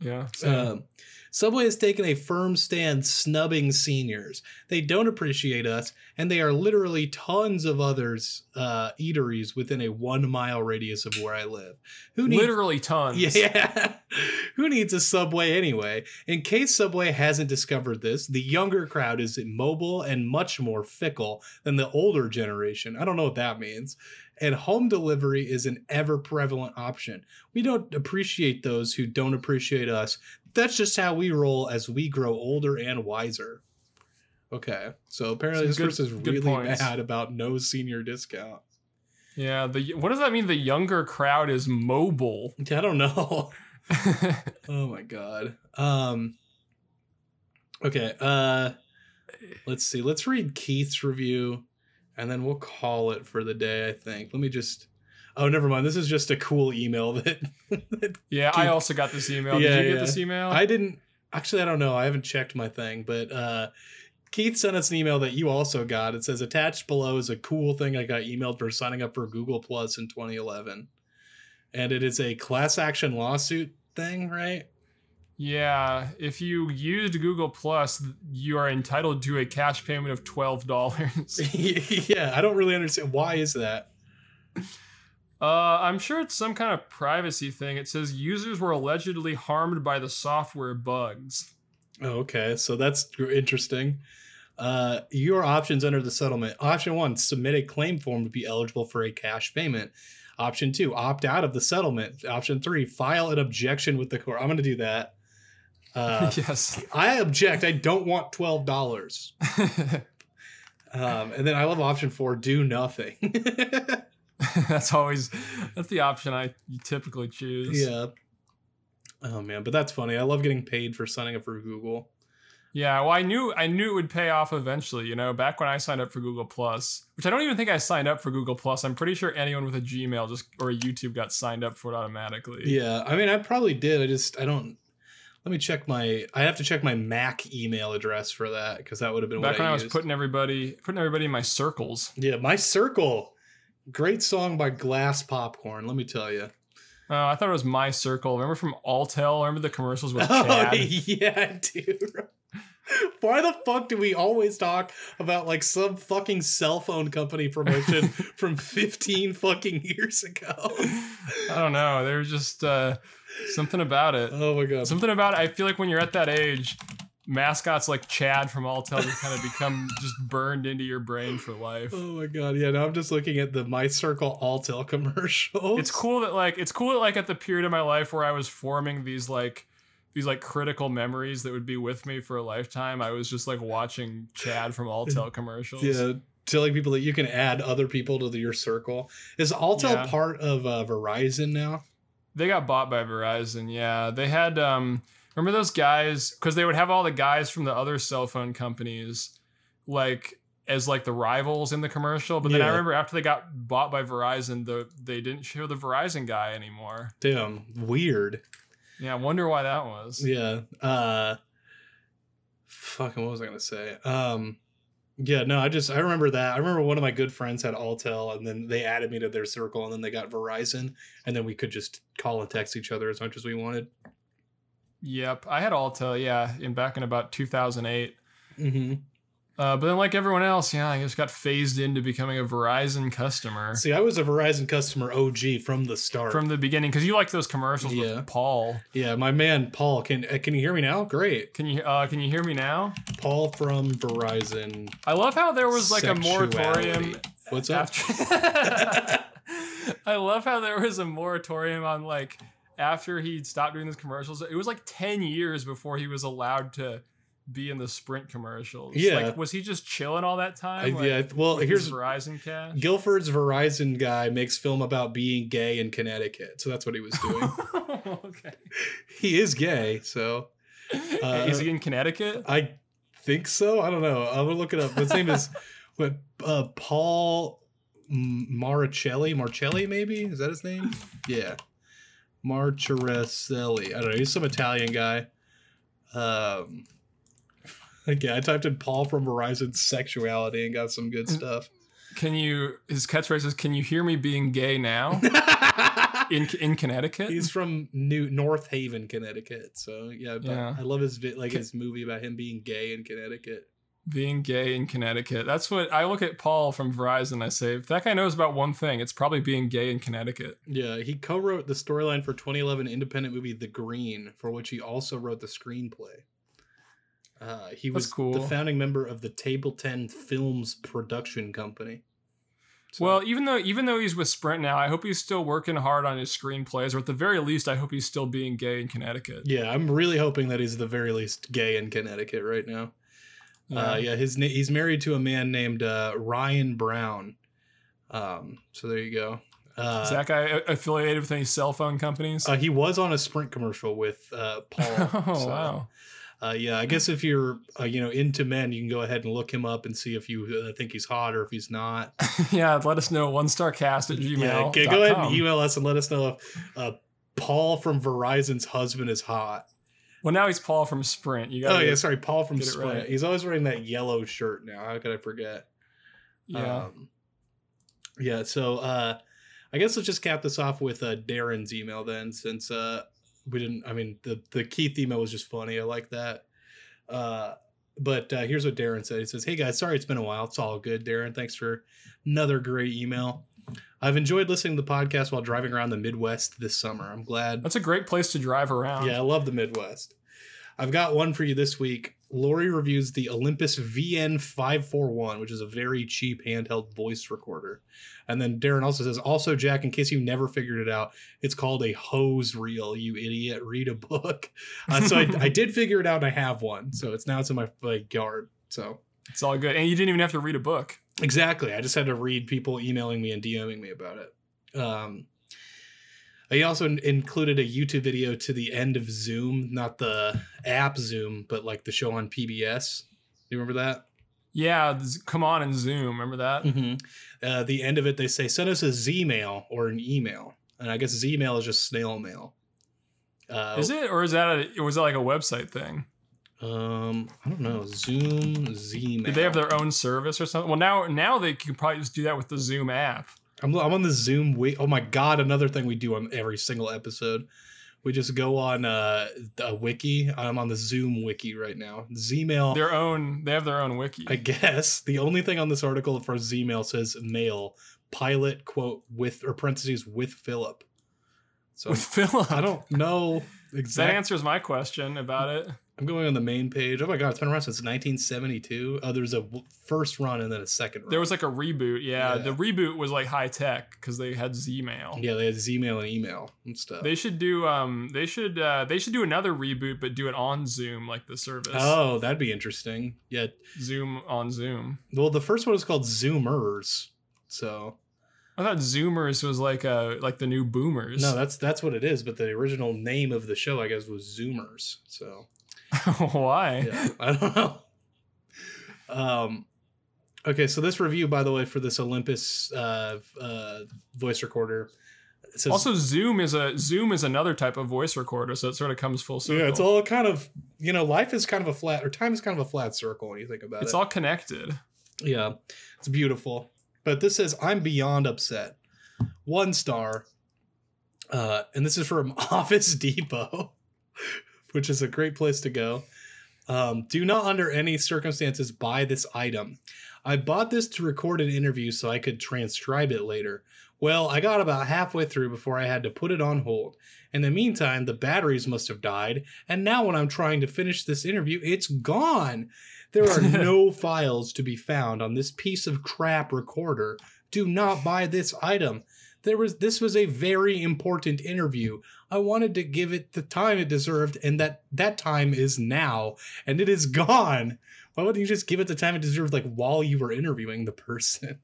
[SPEAKER 2] Yeah.
[SPEAKER 1] Um, Subway has taken a firm stand snubbing seniors. They don't appreciate us, and they are literally tons of others uh, eateries within a one mile radius of where I live. Who needs
[SPEAKER 2] Literally tons.
[SPEAKER 1] yeah. Who needs a Subway anyway? In case Subway hasn't discovered this, the younger crowd is mobile and much more fickle than the older generation. I don't know what that means. And home delivery is an ever prevalent option. We don't appreciate those who don't appreciate us. That's just how we roll as we grow older and wiser. Okay, so apparently
[SPEAKER 2] Some
[SPEAKER 1] this
[SPEAKER 2] good-
[SPEAKER 1] person's
[SPEAKER 2] good
[SPEAKER 1] really
[SPEAKER 2] points.
[SPEAKER 1] mad about no senior discount.
[SPEAKER 2] Yeah. The what does that mean? The younger crowd is mobile.
[SPEAKER 1] I don't know. Oh my god. Um Okay, uh let's see. Let's read Keith's review and then we'll call it for the day, I think. Let me just Oh, never mind. This is just a cool email that, that
[SPEAKER 2] yeah, I also got this email.
[SPEAKER 1] Yeah,
[SPEAKER 2] Did you
[SPEAKER 1] yeah.
[SPEAKER 2] get this email?
[SPEAKER 1] I didn't actually I don't know. I haven't checked my thing, but uh Keith sent us an email that you also got. It says attached below is a cool thing I got emailed for signing up for Google Plus in 2011. And it is a class action lawsuit thing, right?
[SPEAKER 2] Yeah, if you used Google Plus, you are entitled to a cash payment of twelve dollars.
[SPEAKER 1] yeah, I don't really understand why is that.
[SPEAKER 2] Uh, I'm sure it's some kind of privacy thing. It says users were allegedly harmed by the software bugs.
[SPEAKER 1] Oh, okay, so that's interesting. Uh, your options under the settlement. Option one: submit a claim form to be eligible for a cash payment. Option two: opt out of the settlement. Option three: file an objection with the court. I'm going to do that. Uh,
[SPEAKER 2] yes.
[SPEAKER 1] I object. I don't want twelve dollars. um, and then I love option four: do nothing.
[SPEAKER 2] that's always that's the option I typically choose.
[SPEAKER 1] yeah. Oh man, but that's funny. I love getting paid for signing up for Google.
[SPEAKER 2] Yeah, well, I knew I knew it would pay off eventually. You know, back when I signed up for Google Plus, which I don't even think I signed up for Google Plus. I'm pretty sure anyone with a Gmail just or a YouTube got signed up for it automatically.
[SPEAKER 1] Yeah, I mean, I probably did. I just I don't. Let me check my. I have to check my Mac email address for that because that would have been
[SPEAKER 2] back when I,
[SPEAKER 1] I
[SPEAKER 2] was putting everybody putting everybody in my circles.
[SPEAKER 1] Yeah, my circle. Great song by Glass Popcorn. Let me tell you.
[SPEAKER 2] Oh, I thought it was my circle. Remember from Alltel? Remember the commercials with
[SPEAKER 1] Oh
[SPEAKER 2] Chad?
[SPEAKER 1] yeah, dude. Why the fuck do we always talk about like some fucking cell phone company promotion from 15 fucking years ago?
[SPEAKER 2] I don't know. They're just uh, something about it.
[SPEAKER 1] Oh my god.
[SPEAKER 2] Something about it. I feel like when you're at that age, mascots like Chad from Alltel just kind of become just burned into your brain for life.
[SPEAKER 1] Oh my god. Yeah, now I'm just looking at the My Circle Alltel commercials.
[SPEAKER 2] It's cool that like it's cool that like at the period of my life where I was forming these like these like critical memories that would be with me for a lifetime. I was just like watching Chad from Alltel commercials.
[SPEAKER 1] Yeah, telling people that you can add other people to the, your circle. Is Alltel
[SPEAKER 2] Yeah.
[SPEAKER 1] part of uh, Verizon now?
[SPEAKER 2] They got bought by Verizon. Yeah, they had. um Remember those guys? Because they would have all the guys from the other cell phone companies, like as like the rivals in the commercial. But then I remember after they got bought by Verizon, the they didn't show the Verizon guy anymore.
[SPEAKER 1] Damn, weird.
[SPEAKER 2] Yeah, I wonder why that was.
[SPEAKER 1] Yeah. Uh fucking what was I gonna say? Um yeah, no, I just I remember that. I remember one of my good friends had Alltel and then they added me to their circle and then they got Verizon and then we could just call and text each other as much as we wanted.
[SPEAKER 2] Yep, I had Alltel. Yeah, in back in about 2008.
[SPEAKER 1] Mm-hmm.
[SPEAKER 2] Uh, but then, like everyone else, yeah, I just got phased into becoming a Verizon customer
[SPEAKER 1] See, I was a Verizon customer OG from the start.
[SPEAKER 2] from the beginning because you like those commercials
[SPEAKER 1] Yeah.
[SPEAKER 2] with Paul.
[SPEAKER 1] yeah, my man Paul, can uh, can you hear me now? Great.
[SPEAKER 2] Can you uh, can you hear me now?
[SPEAKER 1] Paul from Verizon.
[SPEAKER 2] I love how there was like a moratorium
[SPEAKER 1] Sexuality. What's up?
[SPEAKER 2] after. I love how there was a moratorium on like after he stopped doing those commercials. It was like ten years before he was allowed to be in the Sprint commercials.
[SPEAKER 1] Yeah.
[SPEAKER 2] like was he just chilling all that time? like,
[SPEAKER 1] yeah, well, here's
[SPEAKER 2] Verizon cash.
[SPEAKER 1] Guilford's Verizon guy makes film about being gay in Connecticut, so that's what he was doing.
[SPEAKER 2] okay.
[SPEAKER 1] he is gay, so Uh,
[SPEAKER 2] Is he in Connecticut?
[SPEAKER 1] I think so. I don't know. I'm gonna look it up. His name is what? Uh, Paul Maricelli. Marcelli, maybe is that his name? Yeah, Marcireselli. I don't know. He's some Italian guy. Um. Again, I typed in Paul from Verizon sexuality and got some good mm. stuff.
[SPEAKER 2] Can you? His catchphrase is, "Can you hear me being gay now?" in in Connecticut.
[SPEAKER 1] He's from New North Haven, Connecticut. So yeah, but
[SPEAKER 2] Yeah.
[SPEAKER 1] I love his vi- like his movie about him being gay in Connecticut.
[SPEAKER 2] being gay in Connecticut. That's what I look at Paul from Verizon. I say, if that guy knows about one thing, it's probably being gay in Connecticut.
[SPEAKER 1] Yeah, he co-wrote the storyline for 2011 independent movie The Green, for which he also wrote the screenplay. Uh, he
[SPEAKER 2] That's
[SPEAKER 1] was
[SPEAKER 2] cool.
[SPEAKER 1] the founding member of the Table Ten Films production company. So-
[SPEAKER 2] Well, even though even though he's with Sprint now, I hope he's still working hard on his screenplays, or at the very least, I hope he's still being gay in Connecticut.
[SPEAKER 1] yeah, I'm really hoping that he's the very least gay in Connecticut right now. Uh, yeah, his na- he's married to a man named uh, Ryan Brown. Um, so there you go. Uh,
[SPEAKER 2] Is that guy affiliated with any cell phone companies?
[SPEAKER 1] uh, he was on a Sprint commercial with uh, Paul.
[SPEAKER 2] oh
[SPEAKER 1] so-
[SPEAKER 2] wow!
[SPEAKER 1] Uh, yeah, I guess if you're uh, you know into men, you can go ahead and look him up and see if you uh, think he's hot or if he's not.
[SPEAKER 2] yeah, let us know. One star cast at gmail.
[SPEAKER 1] Yeah, okay, go ahead and email us and let us know if uh, Paul from Verizon's husband is hot.
[SPEAKER 2] Well, now he's Paul from Sprint. You
[SPEAKER 1] Oh yeah, sorry, Paul from Sprint.
[SPEAKER 2] right.
[SPEAKER 1] He's always wearing that yellow shirt now. How could I forget?
[SPEAKER 2] yeah.
[SPEAKER 1] Um, yeah. So uh, I guess let's just cap this off with uh, Darren's email then, since uh, we didn't. I mean, the the Keith email was just funny. I like that. Uh, but uh, here's what Darren said. He says, "Hey guys, sorry it's been a while. It's all good, Darren. Thanks for another great email. I've enjoyed listening to the podcast while driving around the Midwest this summer. I'm glad.
[SPEAKER 2] That's a great place to drive around.
[SPEAKER 1] Yeah, I love the Midwest. I've got one for you this week. Lori reviews the Olympus VN541, which is a very cheap handheld voice recorder. And then Darren also says, also, Jack, in case you never figured it out, it's called a hose reel, you idiot. Read a book. Uh, so I, I, did figure it out and I have one. So it's now it's in my like, yard. So
[SPEAKER 2] it's all good. And you didn't even have to read a book.
[SPEAKER 1] Exactly. I just had to read people emailing me and DMing me about it. Um, I also included a YouTube video to the end of Zoom, not the app Zoom, but like the show on PBS. Do you remember that?
[SPEAKER 2] Yeah, come on and Zoom. Remember that?
[SPEAKER 1] Mm-hmm. Uh, the end of it, they say send us a Z mail or an email, and I guess Z mail is just snail mail.
[SPEAKER 2] Uh, is it, or is that a, was that like a website thing?
[SPEAKER 1] Um, I don't know. Zoom Z mail.
[SPEAKER 2] Did they have their own service or something? Well, now now they can probably just do that with the Zoom app.
[SPEAKER 1] I'm, I'm on the Zoom wiki. Oh my god! Another thing we do on every single episode, we just go on uh, a wiki. I'm on the Zoom wiki right now. Zmail.
[SPEAKER 2] Their own. They have their own wiki.
[SPEAKER 1] I guess the only thing on this article for Zmail says mail pilot quote with or parentheses with Philip.
[SPEAKER 2] So with Philip,
[SPEAKER 1] I don't know
[SPEAKER 2] exactly. That answers my question about it.
[SPEAKER 1] I'm going on the main page. Oh my god, it's been around since 1972. Oh, there's a first run and then a second run.
[SPEAKER 2] There was like a reboot. Yeah, yeah. the reboot was like high tech because they had Zmail.
[SPEAKER 1] Yeah, they had Zmail and email and stuff.
[SPEAKER 2] They should do um they should uh they should do another reboot but do it on Zoom like the service.
[SPEAKER 1] Oh, that'd be interesting. Yeah.
[SPEAKER 2] Zoom on Zoom.
[SPEAKER 1] Well, the first one was called Zoomers. So
[SPEAKER 2] I thought Zoomers was like uh like the new Boomers.
[SPEAKER 1] No, that's that's what it is. But the original name of the show, I guess, was Zoomers. So
[SPEAKER 2] Why?
[SPEAKER 1] Yeah, I don't know. Um, okay, so this review, by the way, for this Olympus uh, uh, voice recorder.
[SPEAKER 2] Says, also, Zoom is a Zoom is another type of voice recorder, so it sort of comes full circle.
[SPEAKER 1] Yeah, it's all kind of you know, life is kind of a flat, or time is kind of a flat circle when you think about
[SPEAKER 2] it's
[SPEAKER 1] it.
[SPEAKER 2] It's all connected.
[SPEAKER 1] Yeah, it's beautiful. But this says, "I'm beyond upset." One star, uh, and this is from Office Depot which is a great place to go. Um, do not under any circumstances buy this item. I bought this to record an interview so I could transcribe it later. Well, I got about halfway through before I had to put it on hold. In the meantime, the batteries must have died, and now when I'm trying to finish this interview, it's gone. There are no files to be found on this piece of crap recorder. Do not buy this item there was this was a very important interview. I wanted to give it the time it deserved, and that that time is now, and it is gone. Why wouldn't you just give it the time it deserved, like while you were interviewing the person?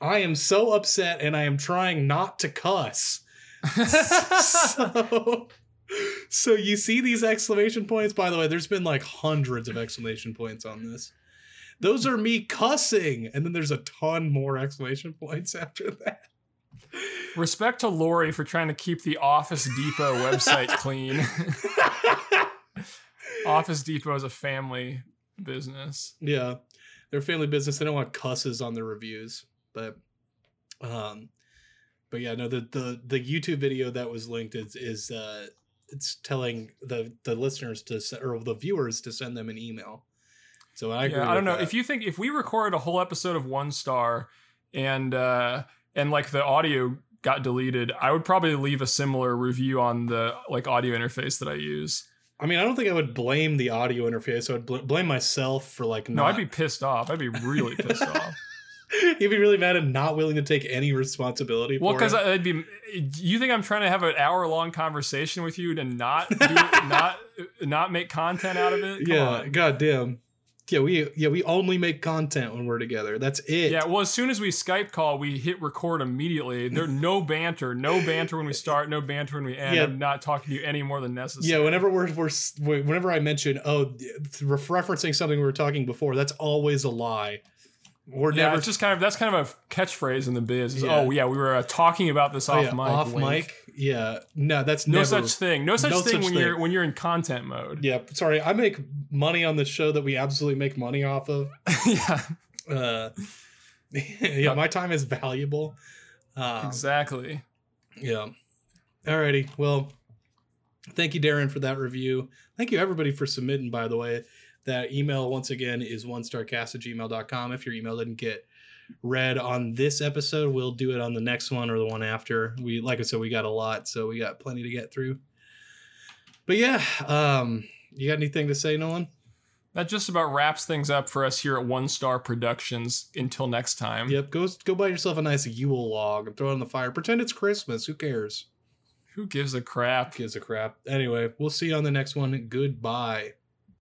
[SPEAKER 1] I am so upset, and I am trying not to cuss. so, so you see these exclamation points. By the way, there's been like hundreds of exclamation points on this. Those are me cussing, and then there's a ton more exclamation points after that.
[SPEAKER 2] Respect to Lori for trying to keep the Office Depot website clean. Office Depot is a family business.
[SPEAKER 1] Yeah, they're a family business. They don't want cusses on their reviews, but um, but yeah, no, the the the YouTube video that was linked is is uh, it's telling the the listeners to or the viewers to send them an email. So I
[SPEAKER 2] yeah, I don't know that. if you think if we recorded a whole episode of One Star and uh and like the audio got deleted, I would probably leave a similar review on the like audio interface that I use.
[SPEAKER 1] I mean, I don't think I would blame the audio interface. I would bl- blame myself for like.
[SPEAKER 2] Not... No, I'd be pissed off. I'd be really pissed off.
[SPEAKER 1] You'd be really mad and not willing to take any responsibility.
[SPEAKER 2] Well, because I'd be. You think I'm trying to have an hour long conversation with you to not do, not not make content out of it?
[SPEAKER 1] Come yeah, on. goddamn yeah, we yeah we only make content when we're together. That's it.
[SPEAKER 2] Yeah, well, as soon as we Skype call, we hit record immediately. There's no banter, no banter when we start, no banter when we end. Yeah. I'm not talking to you any more than necessary.
[SPEAKER 1] Yeah, whenever we're, we're whenever I mention oh referencing something we were talking before, that's always a lie.
[SPEAKER 2] We're yeah, never it's just kind of that's kind of a catchphrase in the biz. Yeah. Oh yeah, we were uh, talking about this oh, off oh, yeah, mic.
[SPEAKER 1] Off wink. mic. Yeah. No, that's
[SPEAKER 2] no
[SPEAKER 1] never,
[SPEAKER 2] such thing. No such no thing such when thing. you're when you're in content mode.
[SPEAKER 1] Yeah. Sorry, I make money on this show that we absolutely make money off of.
[SPEAKER 2] yeah.
[SPEAKER 1] Uh, yeah, my time is valuable.
[SPEAKER 2] Um, exactly.
[SPEAKER 1] Yeah. Alrighty. Well, Thank you, Darren, for that review. Thank you, everybody, for submitting, by the way. That email, once again, is one starcast at gmail.com. If your email didn't get read on this episode, we'll do it on the next one or the one after. We, like I said, we got a lot, so we got plenty to get through. But yeah, um, you got anything to say, Nolan?
[SPEAKER 2] That just about wraps things up for us here at One Star Productions. Until next time.
[SPEAKER 1] Yep, go go buy yourself a nice Yule log and throw it on the fire. Pretend it's Christmas. Who cares?
[SPEAKER 2] Who gives a crap?
[SPEAKER 1] Gives a crap. Anyway, we'll see you on the next one. Goodbye.